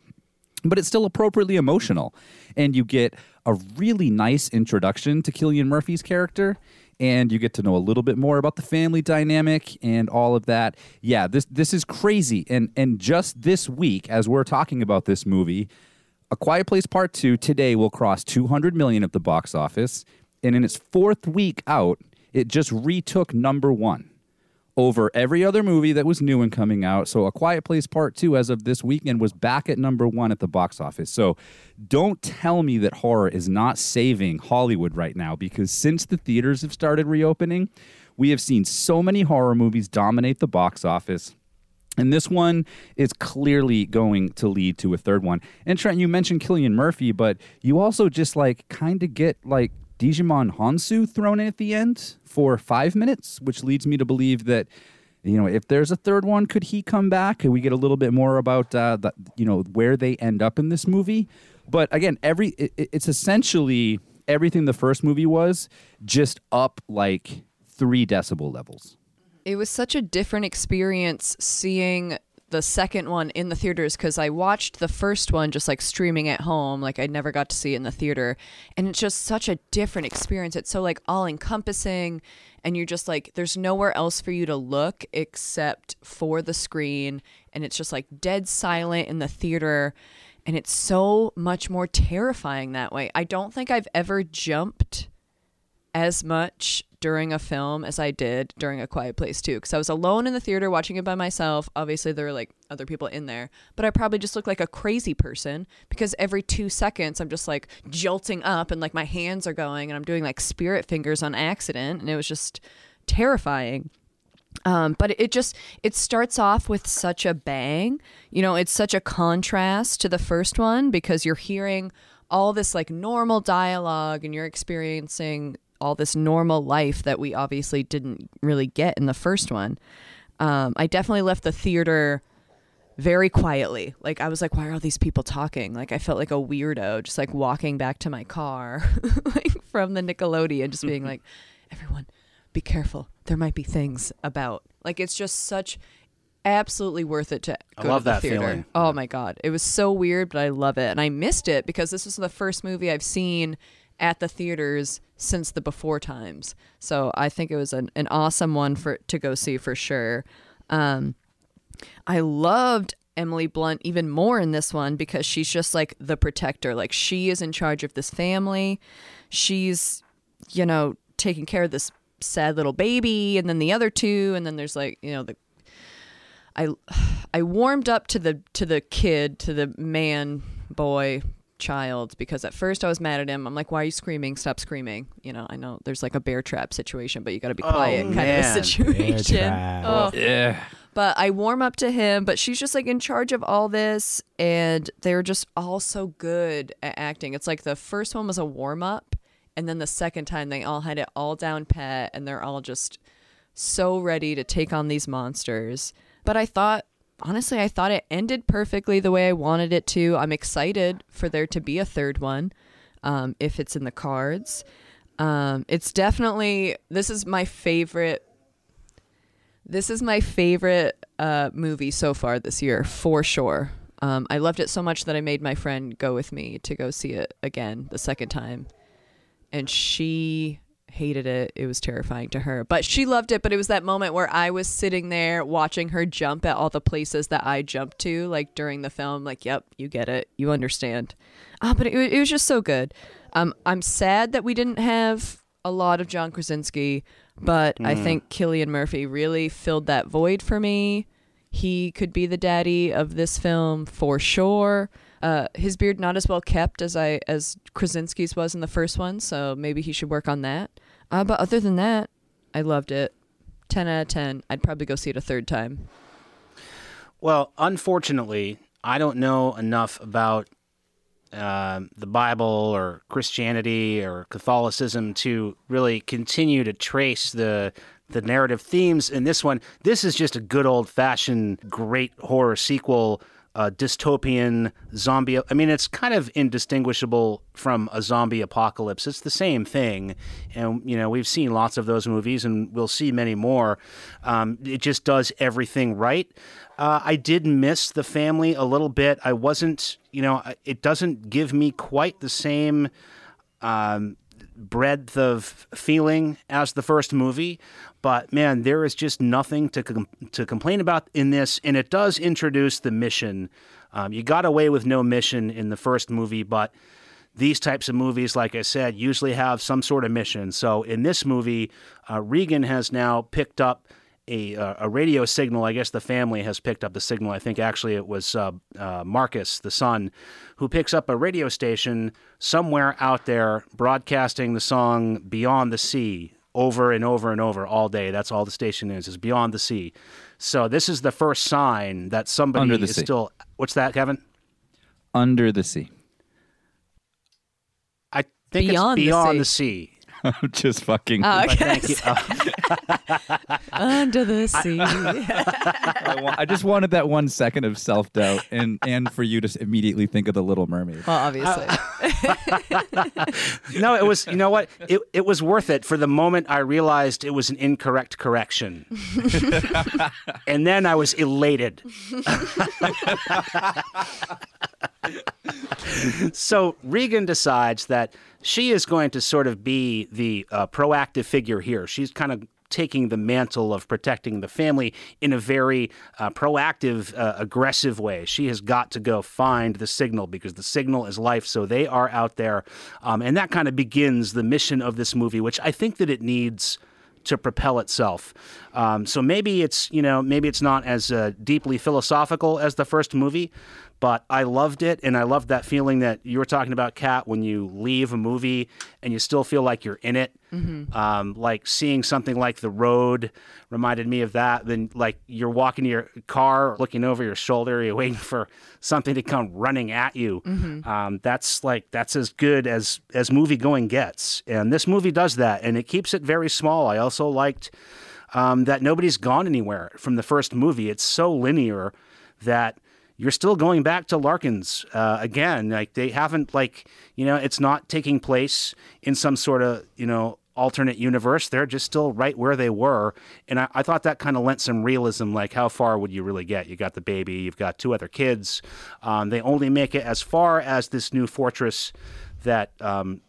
but it's still appropriately emotional. And you get a really nice introduction to Cillian Murphy's character. And you get to know a little bit more about the family dynamic and all of that. Yeah, this this is crazy. And and just this week, as we're talking about this movie, A Quiet Place Part Two today will cross 200 million at the box office. And in its fourth week out, it just retook number one over every other movie that was new and coming out. So, A Quiet Place Part 2, as of this weekend, was back at number one at the box office. So, don't tell me that horror is not saving Hollywood right now because since the theaters have started reopening, we have seen so many horror movies dominate the box office. And this one is clearly going to lead to a third one. And Trent, you mentioned Cillian Murphy, but you also just like kind of get like Djimon Hounsou thrown in at the end for five minutes, which leads me to believe that you know if there's a third one, could he come back? Could we get a little bit more about uh, the you know where they end up in this movie? But again, every it, it- it's essentially everything the first movie was, just up like three decibel levels. It was such a different experience seeing the second one in the theaters because I watched the first one just like streaming at home. Like I never got to see it in the theater. And it's just such a different experience. It's so like all encompassing. And you're just like, there's nowhere else for you to look except for the screen. And it's just like dead silent in the theater. And it's so much more terrifying that way. I don't think I've ever jumped as much during a film as I did during A Quiet Place too, because I was alone in the theater watching it by myself. Obviously, there were like other people in there, but I probably just looked like a crazy person because every two seconds I'm just like jolting up and like my hands are going and I'm doing like spirit fingers on accident. And it was just terrifying. Um, but it just it starts off with such a bang you know it's such a contrast to the first one because you're hearing all this like normal dialogue and you're experiencing all this normal life that we obviously didn't really get in the first one um, i definitely left the theater very quietly like i was like why are all these people talking like i felt like a weirdo just like walking back to my car like from the nickelodeon just being like everyone be careful. There might be things about. Like it's just such absolutely worth it to I go love to the that theater. feeling. Oh my god. It was so weird, but I love it. And I missed it because this was the first movie I've seen at the theaters since the before times. So I think it was an, an awesome one for to go see for sure. Um I loved Emily Blunt even more in this one because she's just like the protector. Like she is in charge of this family. She's, you know, taking care of this sad little baby and then the other two and then there's like, you know, the I I warmed up to the to the kid, to the man, boy, child because at first I was mad at him. I'm like, "Why are you screaming? Stop screaming." You know, I know there's like a bear trap situation, but you got to be quiet kind of a situation. Oh. Yeah. But I warm up to him, but she's just like in charge of all this, and they're just all so good at acting. It's like the first one was a warm up, and then the second time they all had it all down pat, and they're all just so ready to take on these monsters. But I thought, honestly, I thought it ended perfectly the way I wanted it to. I'm excited for there to be a third one um, if it's in the cards. Um, it's definitely, this is my favorite this is my favorite uh, movie so far this year, for sure. Um, I loved it so much that I made my friend go with me to go see it again the second time. And she hated it. It was terrifying to her. But she loved it. But it was that moment where I was sitting there watching her jump at all the places that I jumped to, like during the film. Like, yep, you get it. You understand. Ah, but it, it was just so good. Um, I'm sad that we didn't have a lot of John Krasinski, but I think Cillian Murphy really filled that void for me. He could be the daddy of this film for sure. Uh, his beard not as well kept as I as Krasinski's was in the first one, so maybe he should work on that. Uh, but other than that, I loved it. Ten out of ten. I'd probably go see it a third time. Well, unfortunately, I don't know enough about um the Bible or Christianity or Catholicism to really continue to trace the the narrative themes in this one. This is just a good old fashioned great horror sequel. Uh, dystopian zombie. I mean, it's kind of indistinguishable from a zombie apocalypse. It's the same thing, and you know we've seen lots of those movies, and we'll see many more. Um, it just does everything right. Uh, I did miss the family a little bit. I wasn't, you know, it doesn't give me quite the same um, breadth of feeling as the first movie, but man, there is just nothing to com- to complain about in this, and it does introduce the mission. Um, you got away with no mission in the first movie, but these types of movies, like I said, usually have some sort of mission. So in this movie, uh, Regan has now picked up a, uh, a radio signal. I guess the family has picked up the signal. I think actually it was uh, uh, Marcus, the son, who picks up a radio station somewhere out there broadcasting the song Beyond the Sea over and over and over all day. That's all the station is, is Beyond the Sea. So this is the first sign that somebody Under the is sea. still. What's that, Kevin? Under the sea. I think Beyond it's Beyond Sea. the Sea. I'm just fucking. Oh, okay. thank you. Uh, Under the sea. I, wa- I just wanted that one second of self doubt and and for you to immediately think of the Little Mermaid. well, obviously. no, it was. You know what? It it was worth it for the moment I realized it was an incorrect correction, and then I was elated. so Regan decides that she is going to sort of be the uh, proactive figure here. She's kind of taking the mantle of protecting the family in a very uh, proactive, uh, aggressive way. She has got to go find the signal because the signal is life. So they are out there. Um, and that kind of begins the mission of this movie, which I think that it needs to propel itself. Um, so maybe it's you know maybe it's not as uh, deeply philosophical as the first movie, but I loved it, and I loved that feeling that you were talking about, Kat, when you leave a movie and you still feel like you're in it. Um, like seeing something like The Road reminded me of that. Then, like you're walking to your car, looking over your shoulder, you're waiting for something to come running at you. Um, that's like that's as good as as movie going gets, and this movie does that, and it keeps it very small. I also liked um, that nobody's gone anywhere from the first movie. It's so linear that you're still going back to Larkins uh, again. Like they haven't like you know it's not taking place in some sort of you know alternate universe. They're just still right where they were, and I, I thought that kind of lent some realism. Like how far would you really get? You got the baby, you've got two other kids. Um, they only make it as far as this new fortress that. Um,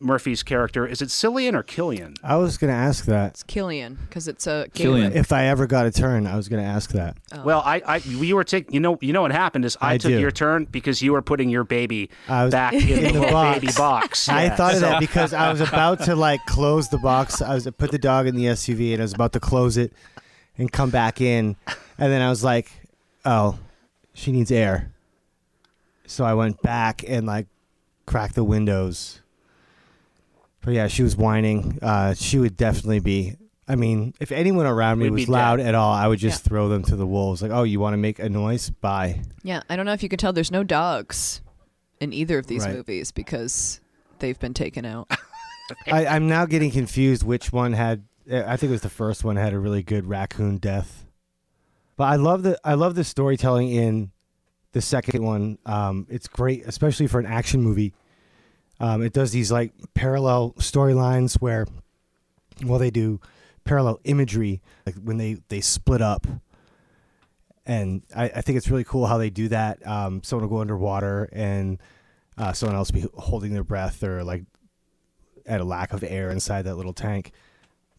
Murphy's character is it Cillian or Killian? I was going to ask that. It's Killian because it's a Killian. If I ever got a turn, I was going to ask that. Oh. Well, I, I, we were taking, you know, you know what happened is I, I took do. your turn because you were putting your baby I was back in, the, in the little box. baby box. I thought of that because I was about to like close the box. I was put the dog in the SUV and I was about to close it and come back in, and then I was like, "Oh, she needs air." So I went back and like cracked the windows. But yeah, she was whining. Uh, she would definitely be. I mean, if anyone around me We'd be was loud dead. at all, I would just Yeah. throw them to the wolves. Like, "Oh, you want to make a noise? Bye." Yeah, I don't know if you can tell. There's no dogs in either of these Right. movies because they've been taken out. I, I'm now getting confused which one had. uh, I think it was the first one had a really good raccoon death. But I love the I love the storytelling in the second one. Um, it's great, especially for an action movie. Um, it does these like parallel storylines where, well, they do parallel imagery, like when they they split up. And I, I think it's really cool how they do that. Um, someone will go underwater and uh, someone else be holding their breath or like at a lack of air inside that little tank.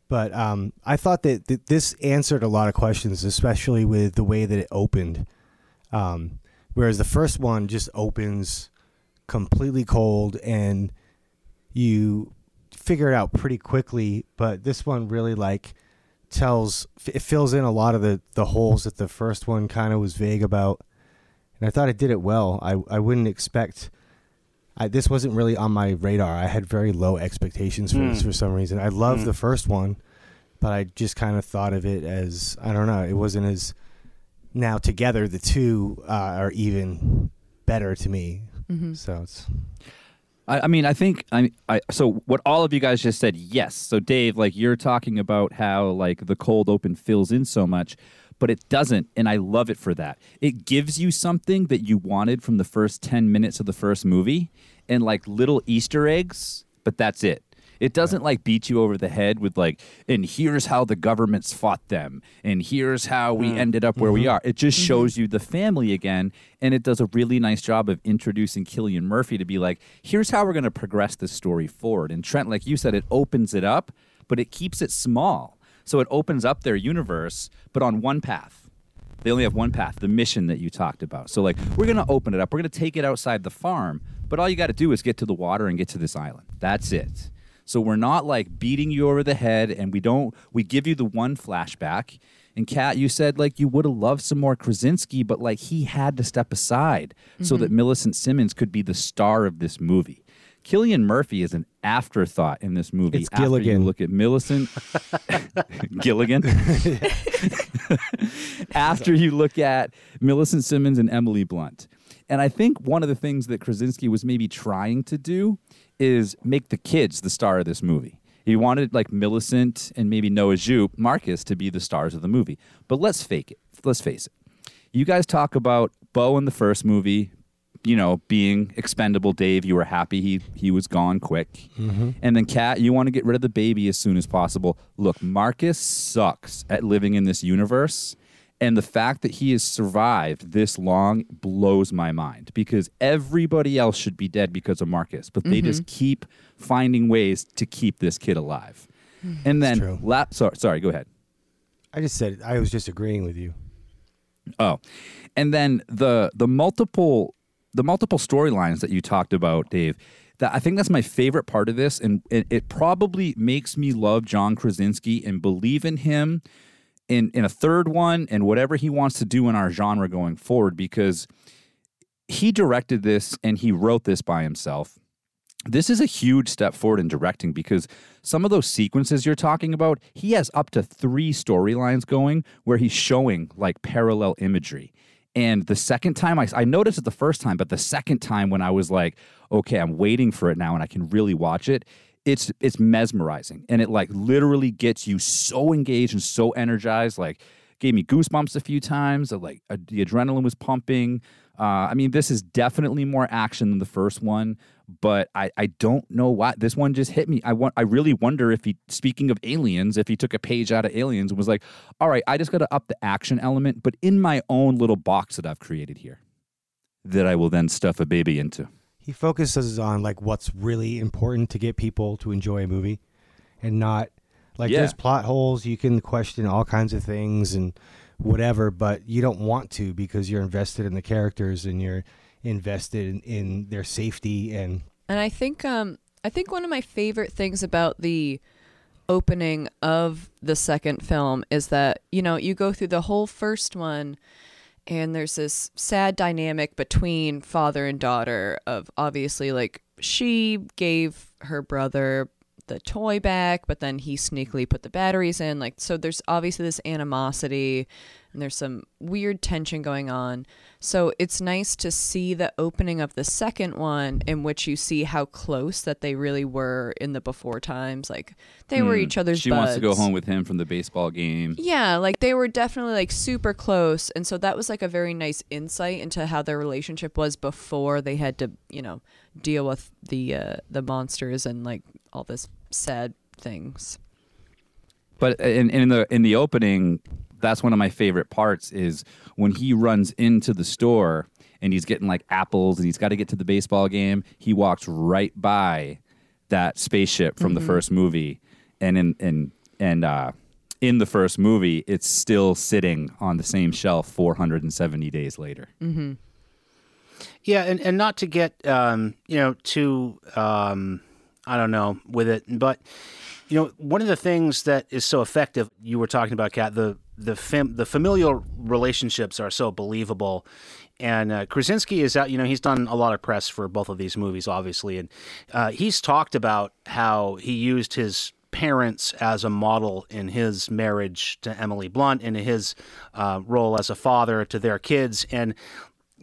But um, I thought that, that this answered a lot of questions, especially with the way that it opened. Um, whereas the first one just opens completely cold and you figure it out pretty quickly. But this one really like tells it fills in a lot of the the holes that the first one kind of was vague about. And I thought it did it well. I I wouldn't expect. I, this wasn't really on my radar. I had very low expectations for this for some reason. I loved the first one, but I just kind of thought of it as I don't know. It wasn't as now together the two uh, are even better to me. Mm-hmm. So it's I, I mean, I think I, I. So what all of you guys just said, yes. So Dave, like you're talking about how like the cold open fills in so much, but it doesn't, and I love it for that. It gives you something that you wanted from the first ten minutes of the first movie, and like little Easter eggs, but that's it. It doesn't like beat you over the head with like, and here's how the governments fought them, and here's how we mm. ended up where we mm-hmm. are. It just mm-hmm. shows you the family again, and it does a really nice job of introducing Cillian Murphy to be like, here's how we're going to progress this story forward. And Trent, like you said, it opens it up, but it keeps it small. So it opens up their universe, but on one path. They only have one path, the mission that you talked about. So, like, we're going to open it up. We're going to take it outside the farm, but all you got to do is get to the water and get to this island. That's it. So, we're not like beating you over the head, and we don't, we give you the one flashback. And Kat, you said like you would have loved some more Krasinski, but like he had to step aside so that mm-hmm. Millicent Simmonds could be the star of this movie. Cillian Murphy is an afterthought in this movie. It's after you Gilligan. look at Millicent Gilligan. after you look at Millicent Simmonds and Emily Blunt. And I think one of the things that Krasinski was maybe trying to do is make the kids the star of this movie. He wanted like Millicent and maybe Noah Jupe, Marcus, to be the stars of the movie. But let's fake it. Let's face it. You guys talk about Beau in the first movie, you know, being expendable. Dave, you were happy he he was gone quick. Mm-hmm. And then Kat, you want to get rid of the baby as soon as possible. Look, Marcus sucks at living in this universe. And the fact that he has survived this long blows my mind because everybody else should be dead because of Marcus, but they just mm-hmm. keep finding ways to keep this kid alive. Mm-hmm. And then, la- sorry, sorry, go ahead. I just said I was just agreeing with you. Oh, and then the the multiple the multiple storylines that you talked about, Dave. That I think that's my favorite part of this, and it, it probably makes me love John Krasinski and believe in him in in a third one and whatever he wants to do in our genre going forward because he directed this and he wrote this by himself. This is a huge step forward in directing because some of those sequences you're talking about, he has up to three storylines going where he's showing like parallel imagery. And the second time I, I noticed it the first time, but the second time when I was like, okay, I'm waiting for it now and I can really watch it, it's it's mesmerizing and it like literally gets you so engaged and so energized. Like gave me goosebumps a few times. uh, Like the adrenaline was pumping. Uh, I mean, this is definitely more action than the first one, but I, I don't know why this one just hit me. I want I really wonder if he speaking of aliens, if he took a page out of aliens and was like, all right, I just got to up the action element, but in my own little box that I've created here, that I will then stuff a baby into. He focuses on like what's really important to get people to enjoy a movie, and not like Yeah. there's plot holes. You can question all kinds of things and whatever, but you don't want to because you're invested in the characters and you're invested in, in their safety and And I think um I think one of my favorite things about the opening of the second film is that, you know, you go through the whole first one and there's this sad dynamic between father and daughter of obviously like she gave her brother the toy back, but then he sneakily put the batteries in. Like, so there's obviously this animosity and there's some weird tension going on. So it's nice to see the opening of the second one in which you see how close that they really were in the before times. Like, they were each other's Hmm. She wants to go home with him from the baseball game. Yeah, like they were definitely like super close. And so that was like a very nice insight into how their relationship was before they had to, you know, deal with the uh the monsters and like all this sad things. But in, in the in the opening, that's one of my favorite parts is when he runs into the store and he's getting like apples and he's got to get to the baseball game. He walks right by that spaceship from the first movie, and in and and uh, in the first movie, it's still sitting on the same shelf 470 days later. Yeah, and, and not to get um, you know too um, I don't know with it, but you know one of the things that is so effective. You were talking about Kat the the fam- the familial relationships are so believable. And uh, Krasinski is out. You know, he's done a lot of press for both of these movies, obviously, and uh, he's talked about how he used his parents as a model in his marriage to Emily Blunt and his uh, role as a father to their kids. And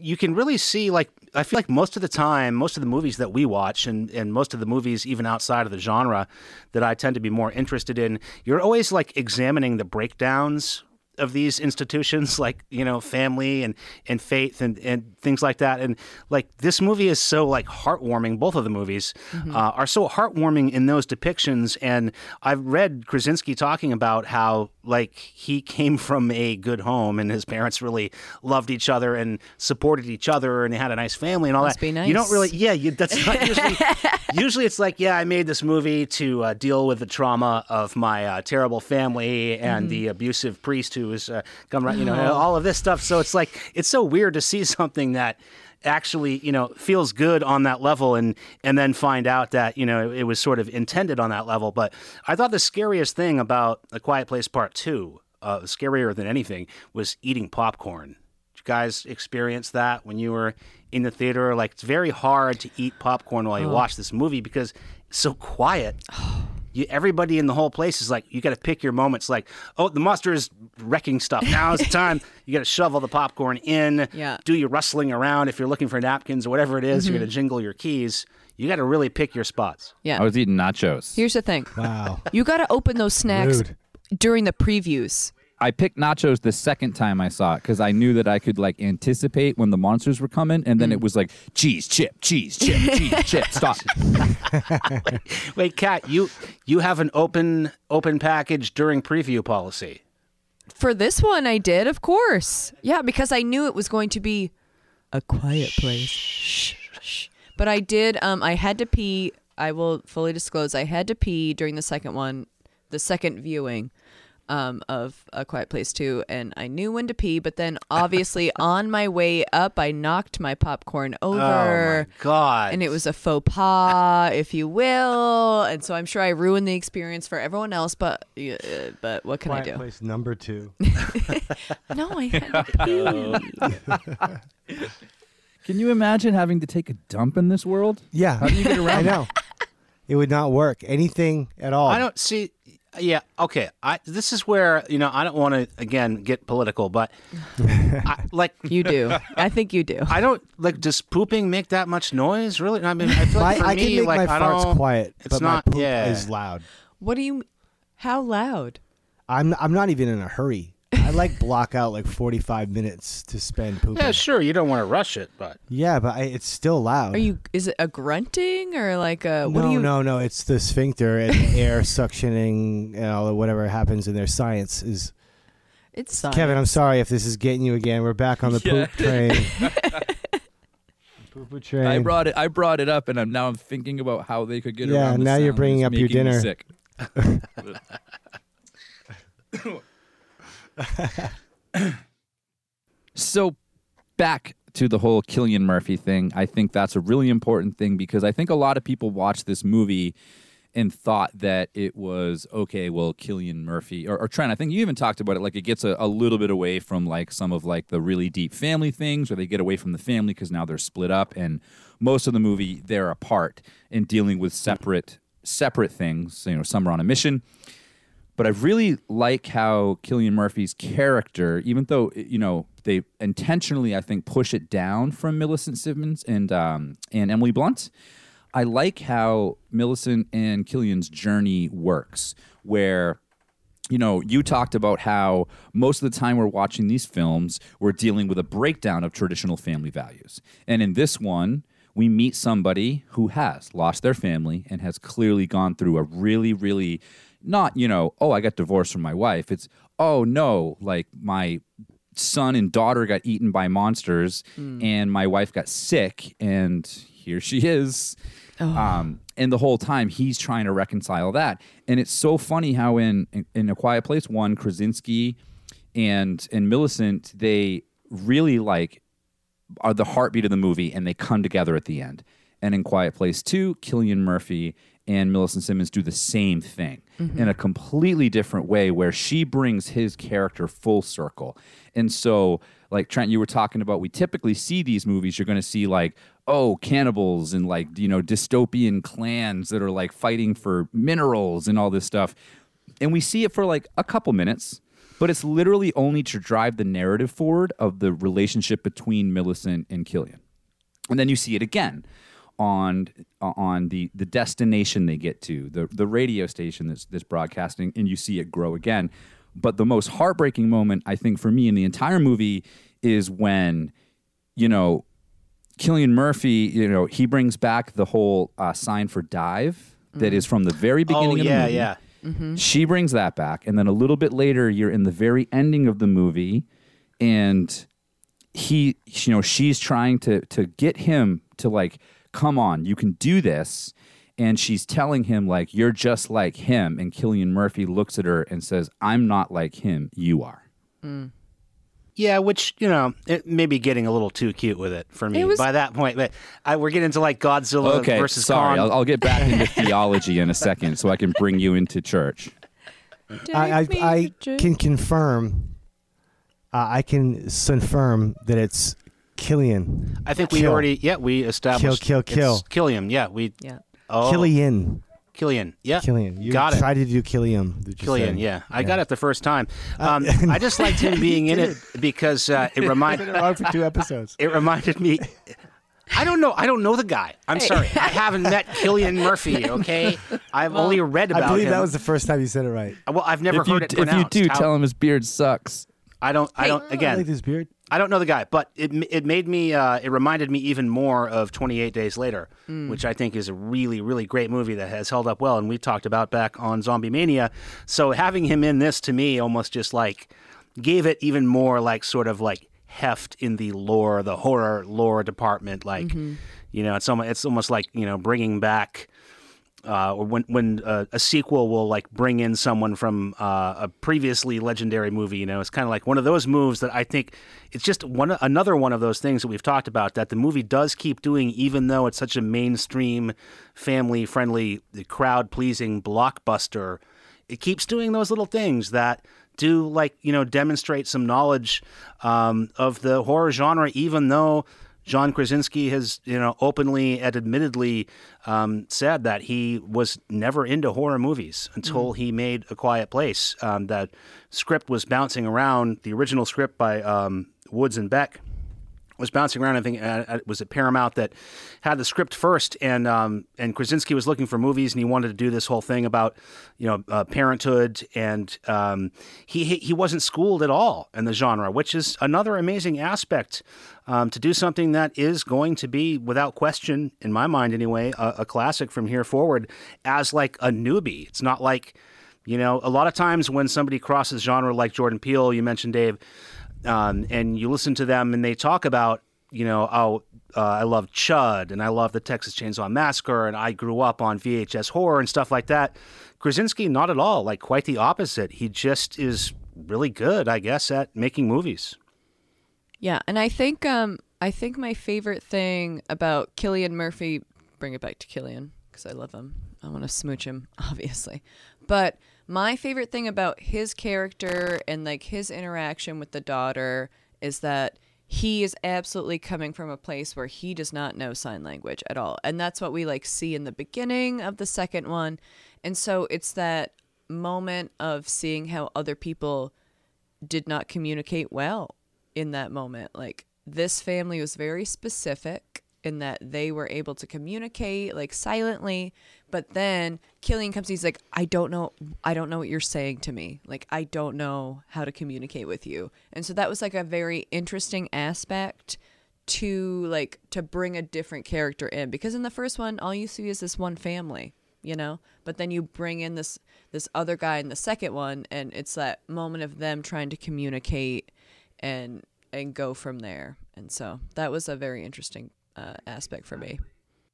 you can really see like I feel like most of the time, most of the movies that we watch and, and most of the movies even outside of the genre that I tend to be more interested in, you're always like examining the breakdowns of these institutions like, you know, family and, and faith and, and things like that. And like this movie is so like heartwarming, both of the movies uh, are so heartwarming in those depictions. And I've read Krasinski talking about how like he came from a good home and his parents really loved each other and supported each other and they had a nice family and all Must that. be You don't really, yeah, you, that's not usually. usually, it's like, yeah, I made this movie to uh, deal with the trauma of my uh, terrible family and the abusive priest who was uh, come right, you know, all of this stuff. So it's like it's so weird to see something that actually you know feels good on that level and and then find out that you know it was sort of intended on that level. But i thought the scariest thing about a quiet place part two uh, scarier than anything was eating popcorn. Did you guys experience that when you were in the theater? Like it's very hard to eat popcorn while you watch this movie because it's so quiet you, everybody in the whole place is like, you got to pick your moments. Like, oh, the monster is wrecking stuff. Now's the time. You got to shovel the popcorn in. Yeah. Do your rustling around if you're looking for napkins or whatever it is, You're mm-hmm. going to jingle your keys. You got to really pick your spots. Yeah. I was eating nachos. Here's the thing. wow. You got to open those snacks Rude. during the previews. I picked nachos the second time I saw it because I knew that I could like anticipate when the monsters were coming, and then it was like cheese chip, cheese chip, cheese chip. Stop. Wait, Kat, you you have an open open package during preview policy. For this one, I did, of course. Yeah, because I knew it was going to be a quiet place. Shh, shh. But I did. Um, I had to pee. I will fully disclose. I had to pee during the second one the second viewing um, of A Quiet Place 2, and I knew when to pee, but then obviously on my way up, I knocked my popcorn over. Oh my god! And it was a faux pas, if you will, and so I'm sure I ruined the experience for everyone else. But uh, but what can Quiet I do? Quiet place number two. No, I had to pee. Can you imagine having to take a dump in this world? Yeah, How do you get around I know. It would not work. Anything at all. I don't see. Yeah, okay. I this is where you know I don't want to again get political, but I, like You do. I think you do. I don't like. Does pooping make that much noise? Really? I mean, I feel like I, for I me, can make like my I farts don't, quiet, It's but not. my poop yeah. is loud. What do you? How loud? I'm I'm not even in a hurry. I like block out like 45 minutes to spend pooping. Yeah, sure. You don't want to rush it, but Yeah, but I, it's still loud. Are you? Is it a grunting or like a? What no, do you? no, no. It's the sphincter and the air suctioning, uh, you know, whatever happens in their science is. It's science. Kevin, I'm sorry if this is getting you again. We're back on the Yeah. poop train. Poo-poo train. I brought it. I brought it up, and I'm now I'm thinking about how they could get Yeah, around. the Yeah, now you're sound. bringing It's up your making me dinner. Sick. so, back to the whole Cillian Murphy thing. I think that's a really important thing because I think a lot of people watch this movie and thought that it was okay. Well, Cillian Murphy or, or Trent. I think you even talked about it. Like it gets a, a little bit away from like some of like the really deep family things, or they get away from the family because now they're split up, and most of the movie they're apart and dealing with separate separate things. You know, some are on a mission but I really like how Cillian Murphy's character, even though you know they intentionally, I think, push it down from Millicent Simmonds and um, and Emily Blunt. I like how Millicent and Cillian's journey works, where you know, you talked about how most of the time we're watching these films, we're dealing with a breakdown of traditional family values. And in this one, we meet somebody who has lost their family and has clearly gone through a really, really not, you know, oh, I got divorced from my wife. It's, oh, no, like my son and daughter got eaten by monsters and my wife got sick and here she is. Um, and the whole time he's trying to reconcile that. And it's so funny how in in, in A Quiet Place one, Krasinski and and Millicent, they really like are the heartbeat of the movie and they come together at the end. And in Quiet Place 2, Cillian Murphy and Millicent Simmonds do the same thing mm-hmm. in a completely different way where she brings his character full circle. And so, like Trent, you were talking about, we typically see these movies, you're going to see like, oh, cannibals and like, you know, dystopian clans that are like fighting for minerals and all this stuff. And we see it for like a couple minutes but it's literally only to drive the narrative forward of the relationship between Millicent and Cillian. And then you see it again on on the the destination they get to, the the radio station that's that's broadcasting, and you see it grow again. But the most heartbreaking moment, I think, for me in the entire movie is when, you know, Cillian Murphy, you know, he brings back the whole uh, sign for dive that is from the very beginning oh of the yeah, movie. yeah. She brings that back, and then a little bit later, you're in the very ending of the movie, and he, you know, she's trying to to get him to like, come on, you can do this, and she's telling him like, you're just like him, and Cillian Murphy looks at her and says, I'm not like him, you are. Yeah, which you know, it may be getting a little too cute with it for me It was- by that point. But I, we're getting into like Godzilla Okay, versus sorry, Kong. I'll, I'll get back into theology in a second, so I can bring you into church. I, I, I can confirm. Uh, I can confirm that it's Killian. I think we Kill. already, yeah, we established Kill, kill, it's Killian. Yeah, we. Yeah. Oh, Killian. Killian. Yeah, Killian. You got it. tried to do Killian. did you Killian, say? yeah. I got it the first time. Um, I just liked him being in it because uh, it Been reminded around for two episodes. it reminded me. I don't know. I don't know the guy. I'm sorry. I haven't met Killian Murphy. Okay, I've only read about I believe him. that was the first time you said it right. well, I've never If you, heard it if you pronounced. do, How- tell him his beard sucks. I don't. I don't. I Again, like this beard. I don't know the guy, but it it made me. Uh, it reminded me even more of 28 Days Later, which I think is a really really great movie that has held up well, and we talked about back on Zombie Mania. So having him in this to me almost just like gave it even more like sort of like heft in the lore, the horror lore department. Like you know, it's almost it's almost like you know bringing back uh, or when when uh, a sequel will like bring in someone from uh, a previously legendary movie. You know, it's kind of like one of those moves that I think it's just one another one of those things that we've talked about that the movie does keep doing, even though it's such a mainstream, family friendly, crowd pleasing blockbuster. It keeps doing those little things that do like you know demonstrate some knowledge um, of the horror genre, even though John Krasinski has, you know, openly and admittedly um, said that he was never into horror movies until he made A Quiet Place. Um, that script was bouncing around. The original script by um, Woods and Beck was bouncing around. I think uh, it was at Paramount that had the script first, and um, and Krasinski was looking for movies, and he wanted to do this whole thing about you know uh, parenthood, and um, he he he wasn't schooled at all in the genre, which is another amazing aspect um, to do something that is going to be, without question, in my mind anyway, a, a classic from here forward as like a newbie. It's not like you know, a lot of times when somebody crosses genre like Jordan Peele, you mentioned Dave, um, and you listen to them and they talk about, you know, oh, uh, I love Chud and I love the Texas Chainsaw Massacre and I grew up on VHS horror and stuff like that. Krasinski, not at all. Like quite the opposite. He just is really good, I guess, at making movies. Yeah, and I think um I think my favorite thing about Cillian Murphy, bring it back to Cillian because I love him. I want to smooch him, obviously. But my favorite thing about his character and like his interaction with the daughter is that he is absolutely coming from a place where he does not know sign language at all. And that's what we like see in the beginning of the second one. And so it's that moment of seeing how other people did not communicate well in that moment. Like this family was very specific in that they were able to communicate like silently, but then Cillian comes he's like, I don't know I don't know what you're saying to me. Like I don't know how to communicate with you. And so that was like a very interesting aspect to like to bring a different character in because in the first one all you see is this one family you know but then you bring in this this other guy in the second one and it's that moment of them trying to communicate and and go from there and so that was a very interesting uh, aspect for me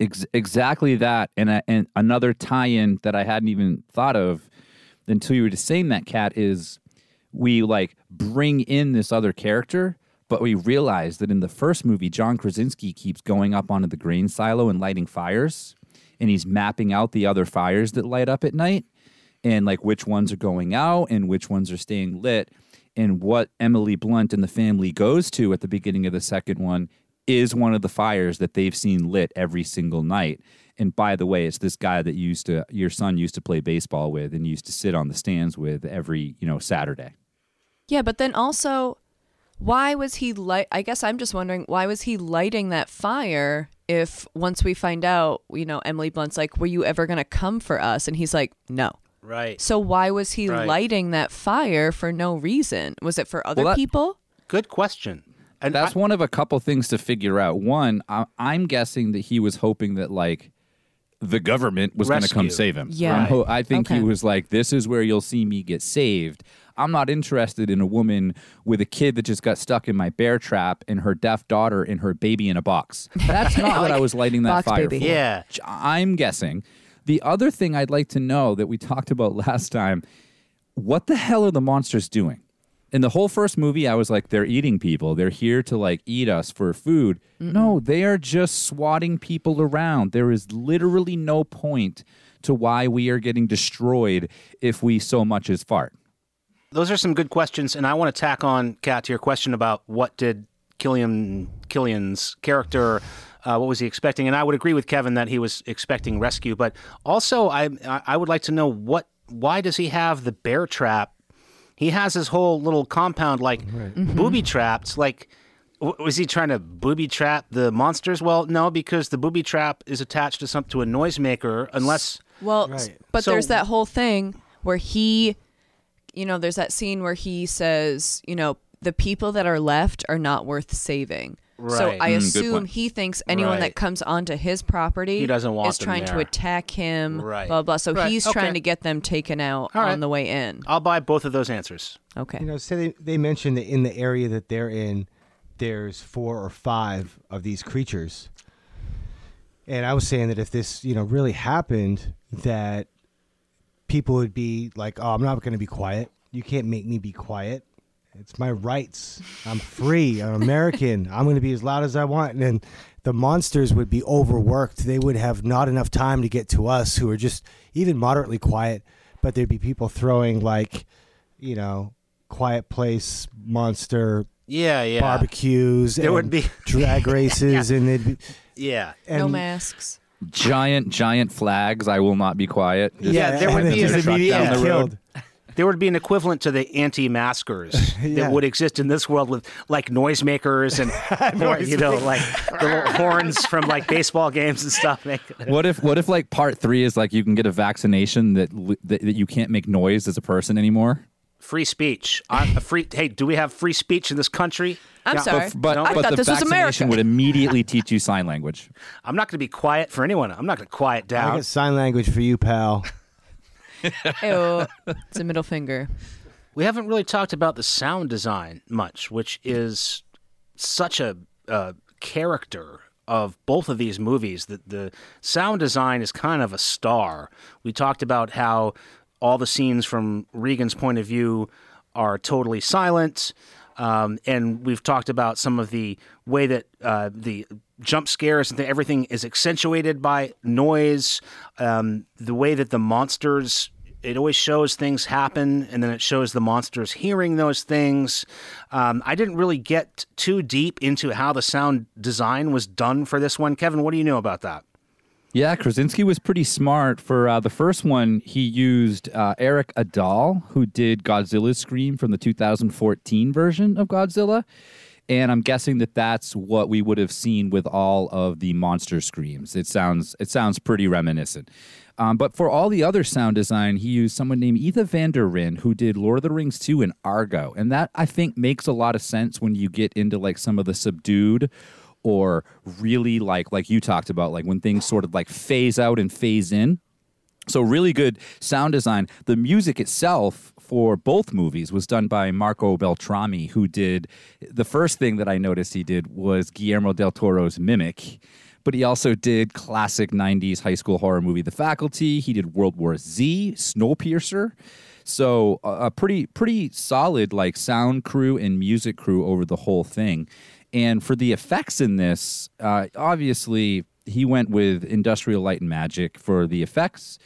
Ex- exactly that, and a, and another tie-in that I hadn't even thought of until you were just saying that. Kat is we like bring in this other character, but we realize that in the first movie, John Krasinski keeps going up onto the grain silo and lighting fires, and he's mapping out the other fires that light up at night, and like which ones are going out and which ones are staying lit. And what Emily Blunt and the family goes to at the beginning of the second one is one of the fires that they've seen lit every single night. And by the way, it's this guy that used to your son used to play baseball with and used to sit on the stands with every, you know, Saturday. yeah but then also why was he light i guess i'm just wondering why was he lighting that fire if once we find out you know emily blunt's like were you ever going to come for us and he's like no Right. so why was he Right. lighting that fire for no reason was it for other Well, that- people Good question. And That's I- one of a couple things to figure out. One, I, I'm guessing that he was hoping that like the government was going to come save him. Yeah. I'm ho- I think he was like, "This is where you'll see me get saved." I'm not interested in a woman with a kid that just got stuck in my bear trap and her deaf daughter and her baby in a box. That's not what I was lighting that fire baby. for. Yeah. I'm guessing. The other thing I'd like to know that we talked about last time what the hell are the monsters doing? In the whole first movie, I was like, they're eating people. They're here to like eat us for food. No, they are just swatting people around. There is literally no point to why we are getting destroyed if we so much as fart. Those are some good questions, and I want to tack on, Kat, to your question about what did Cillian Cillian's character, uh, what was he expecting? And I would agree with Kevin that he was expecting rescue, but also I I I would like to know what why does he have the bear trap? He has his whole little compound like mm-hmm. booby trapped, like. w- Was he trying to booby trap the monsters? Well, no, because the booby trap is attached to some to a noisemaker. Unless Well, Right. but So- there's that whole thing where he, you know, there's that scene where he says, you know, the people that are left are not worth saving. So I Mm, good assume point. he thinks anyone Right. that comes onto his property He doesn't want is them trying to there. attack him. Right. Blah blah. So Right, he's okay. trying to get them taken out All right. on the way in. I'll buy both of those answers. Okay. You know, say they, they mentioned that in the area that they're in, there's four or five of these creatures. and I was saying that if this, you know, really happened, that people would be like, "Oh, I'm not going to be quiet. You can't make me be quiet. It's my rights. I'm free. I'm American. I'm going to be as loud as I want." And then the monsters would be overworked. They would have not enough time to get to us, who are just even moderately quiet. But there'd be people throwing like, you know, quiet place monster Yeah, yeah. barbecues. There would be- drag races, and they'd be, Yeah. and, no masks. Giant, giant flags. I will not be quiet. Just Yeah, there would be then an just immediate- down the road. killed. There would be an equivalent to the anti-maskers Yeah. that would exist in this world with like noisemakers and hor- you know like the horns from like baseball games and stuff. What if what if like part three is like you can get a vaccination that that, that you can't make noise as a person anymore? Free speech. I'm a free. Hey, do we have free speech in this country? I'm Yeah, sorry. But No, I but thought the this was vaccination America. would immediately teach you sign language. I'm not going to be quiet for anyone. I'm not going to quiet down. I down. got sign language for you, pal. Ew. it's a middle finger. We haven't really talked about the sound design much, which is such a, uh character of both of these movies. That the sound design is kind of a star. We talked about how all the scenes from Regan's point of view are totally silent. Um, and we've talked about some of the way that uh, the jump scares and th- everything is accentuated by noise. Um, the way that the monsters, it always shows things happen, and then it shows the monsters hearing those things. Um, I didn't really get too deep into how the sound design was done for this one. Kevin, what do you know about that? Yeah, Krasinski was pretty smart. For uh, the first one, he used uh, Erik Aadahl, who did Godzilla's Scream from the 2014 version of Godzilla. And I'm guessing that that's what we would have seen with all of the monster screams. It sounds it sounds pretty reminiscent. Um, but for all the other sound design, he used someone named Ethan Van der Ryn, who did Lord of the Rings 2 and Argo. And that I think makes a lot of sense when you get into like some of the subdued or really like like you talked about like when things sort of like phase out and phase in. So really good sound design. The music itself for both movies was done by marco beltrami who did the first thing that i noticed he did was guillermo del toro's mimic but he also did classic 90s high school horror movie the faculty. He did world war z snowpiercer. So a pretty pretty solid like sound crew and music crew over the whole thing. And for the effects in this, uh, obviously he went with Industrial Light and Magic for the effects.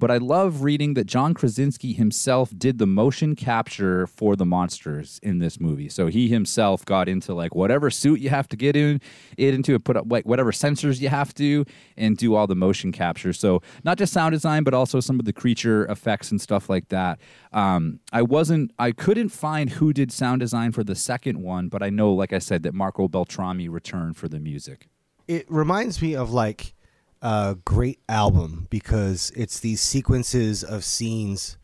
But I love reading that John Krasinski himself did the motion capture for the monsters in this movie. So he himself got into like whatever suit you have to get in it into and put up like whatever sensors you have to and do all the motion capture. So not just sound design, but also some of the creature effects and stuff like that. Um, I wasn't, I couldn't find who did sound design for the second one, but I know, like I said, that Marco Beltrami returned for the music. it reminds me of like a great album because it's these sequences of scenes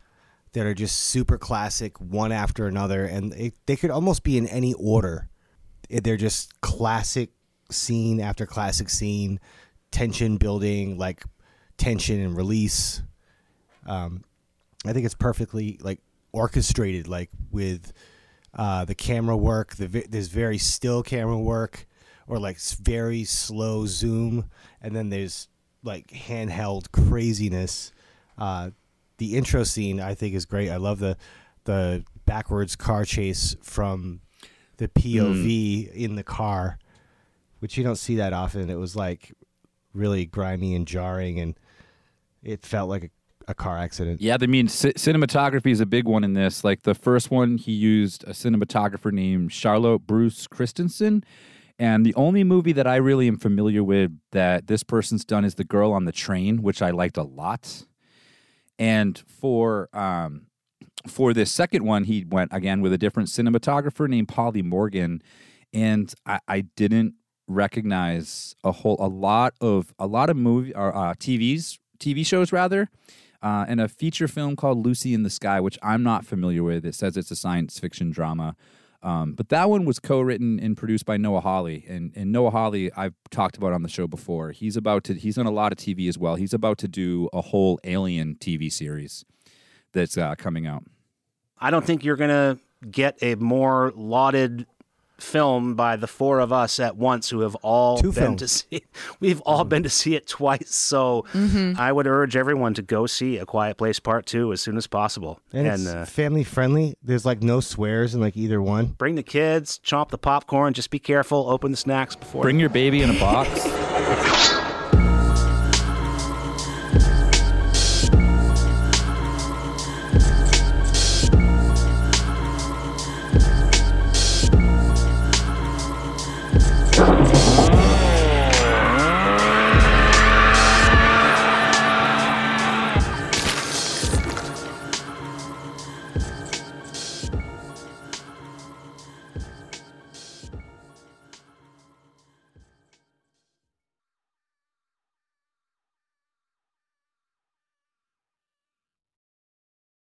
that are just super classic one after another and it, they could almost be in any order. They're just classic scene after classic scene tension building like tension and release. Um, i think it's perfectly like orchestrated like with uh, the camera work the vi- there's very still camera work or like very slow zoom and then there's like handheld craziness uh, the intro scene i think is great i love the the backwards car chase from the pov in the car which you don't see that often it was like really grimy and jarring and it felt like a, a car accident Yeah, I mean, c- cinematography is a big one in this. Like the first one, he used a cinematographer named Charlotte Bruce Christensen. And the only movie that I really am familiar with that this person's done is The Girl on the Train, which I liked a lot. And for um, for this second one, he went again with a different cinematographer named Polly Morgan, and I, I didn't recognize a whole a lot of a lot of movie or uh, TVs TV shows rather, uh, and a feature film called Lucy in the Sky, which I'm not familiar with. It says it's a science fiction drama. Um, but that one was co-written and produced by Noah Hawley, and, and Noah Hawley I've talked about on the show before. He's about to he's done a lot of TV as well. He's about to do a whole Alien TV series that's uh, coming out. I don't think you're to get a more lauded film by the four of us at once who have all Two been films. to see we've all been to see it twice so i would urge everyone to go see a quiet place part two as soon as possible And, and, it's uh, family friendly. There's like no swears in like either one. bring the kids chomp the popcorn just be careful open the snacks before Bring your baby in a box.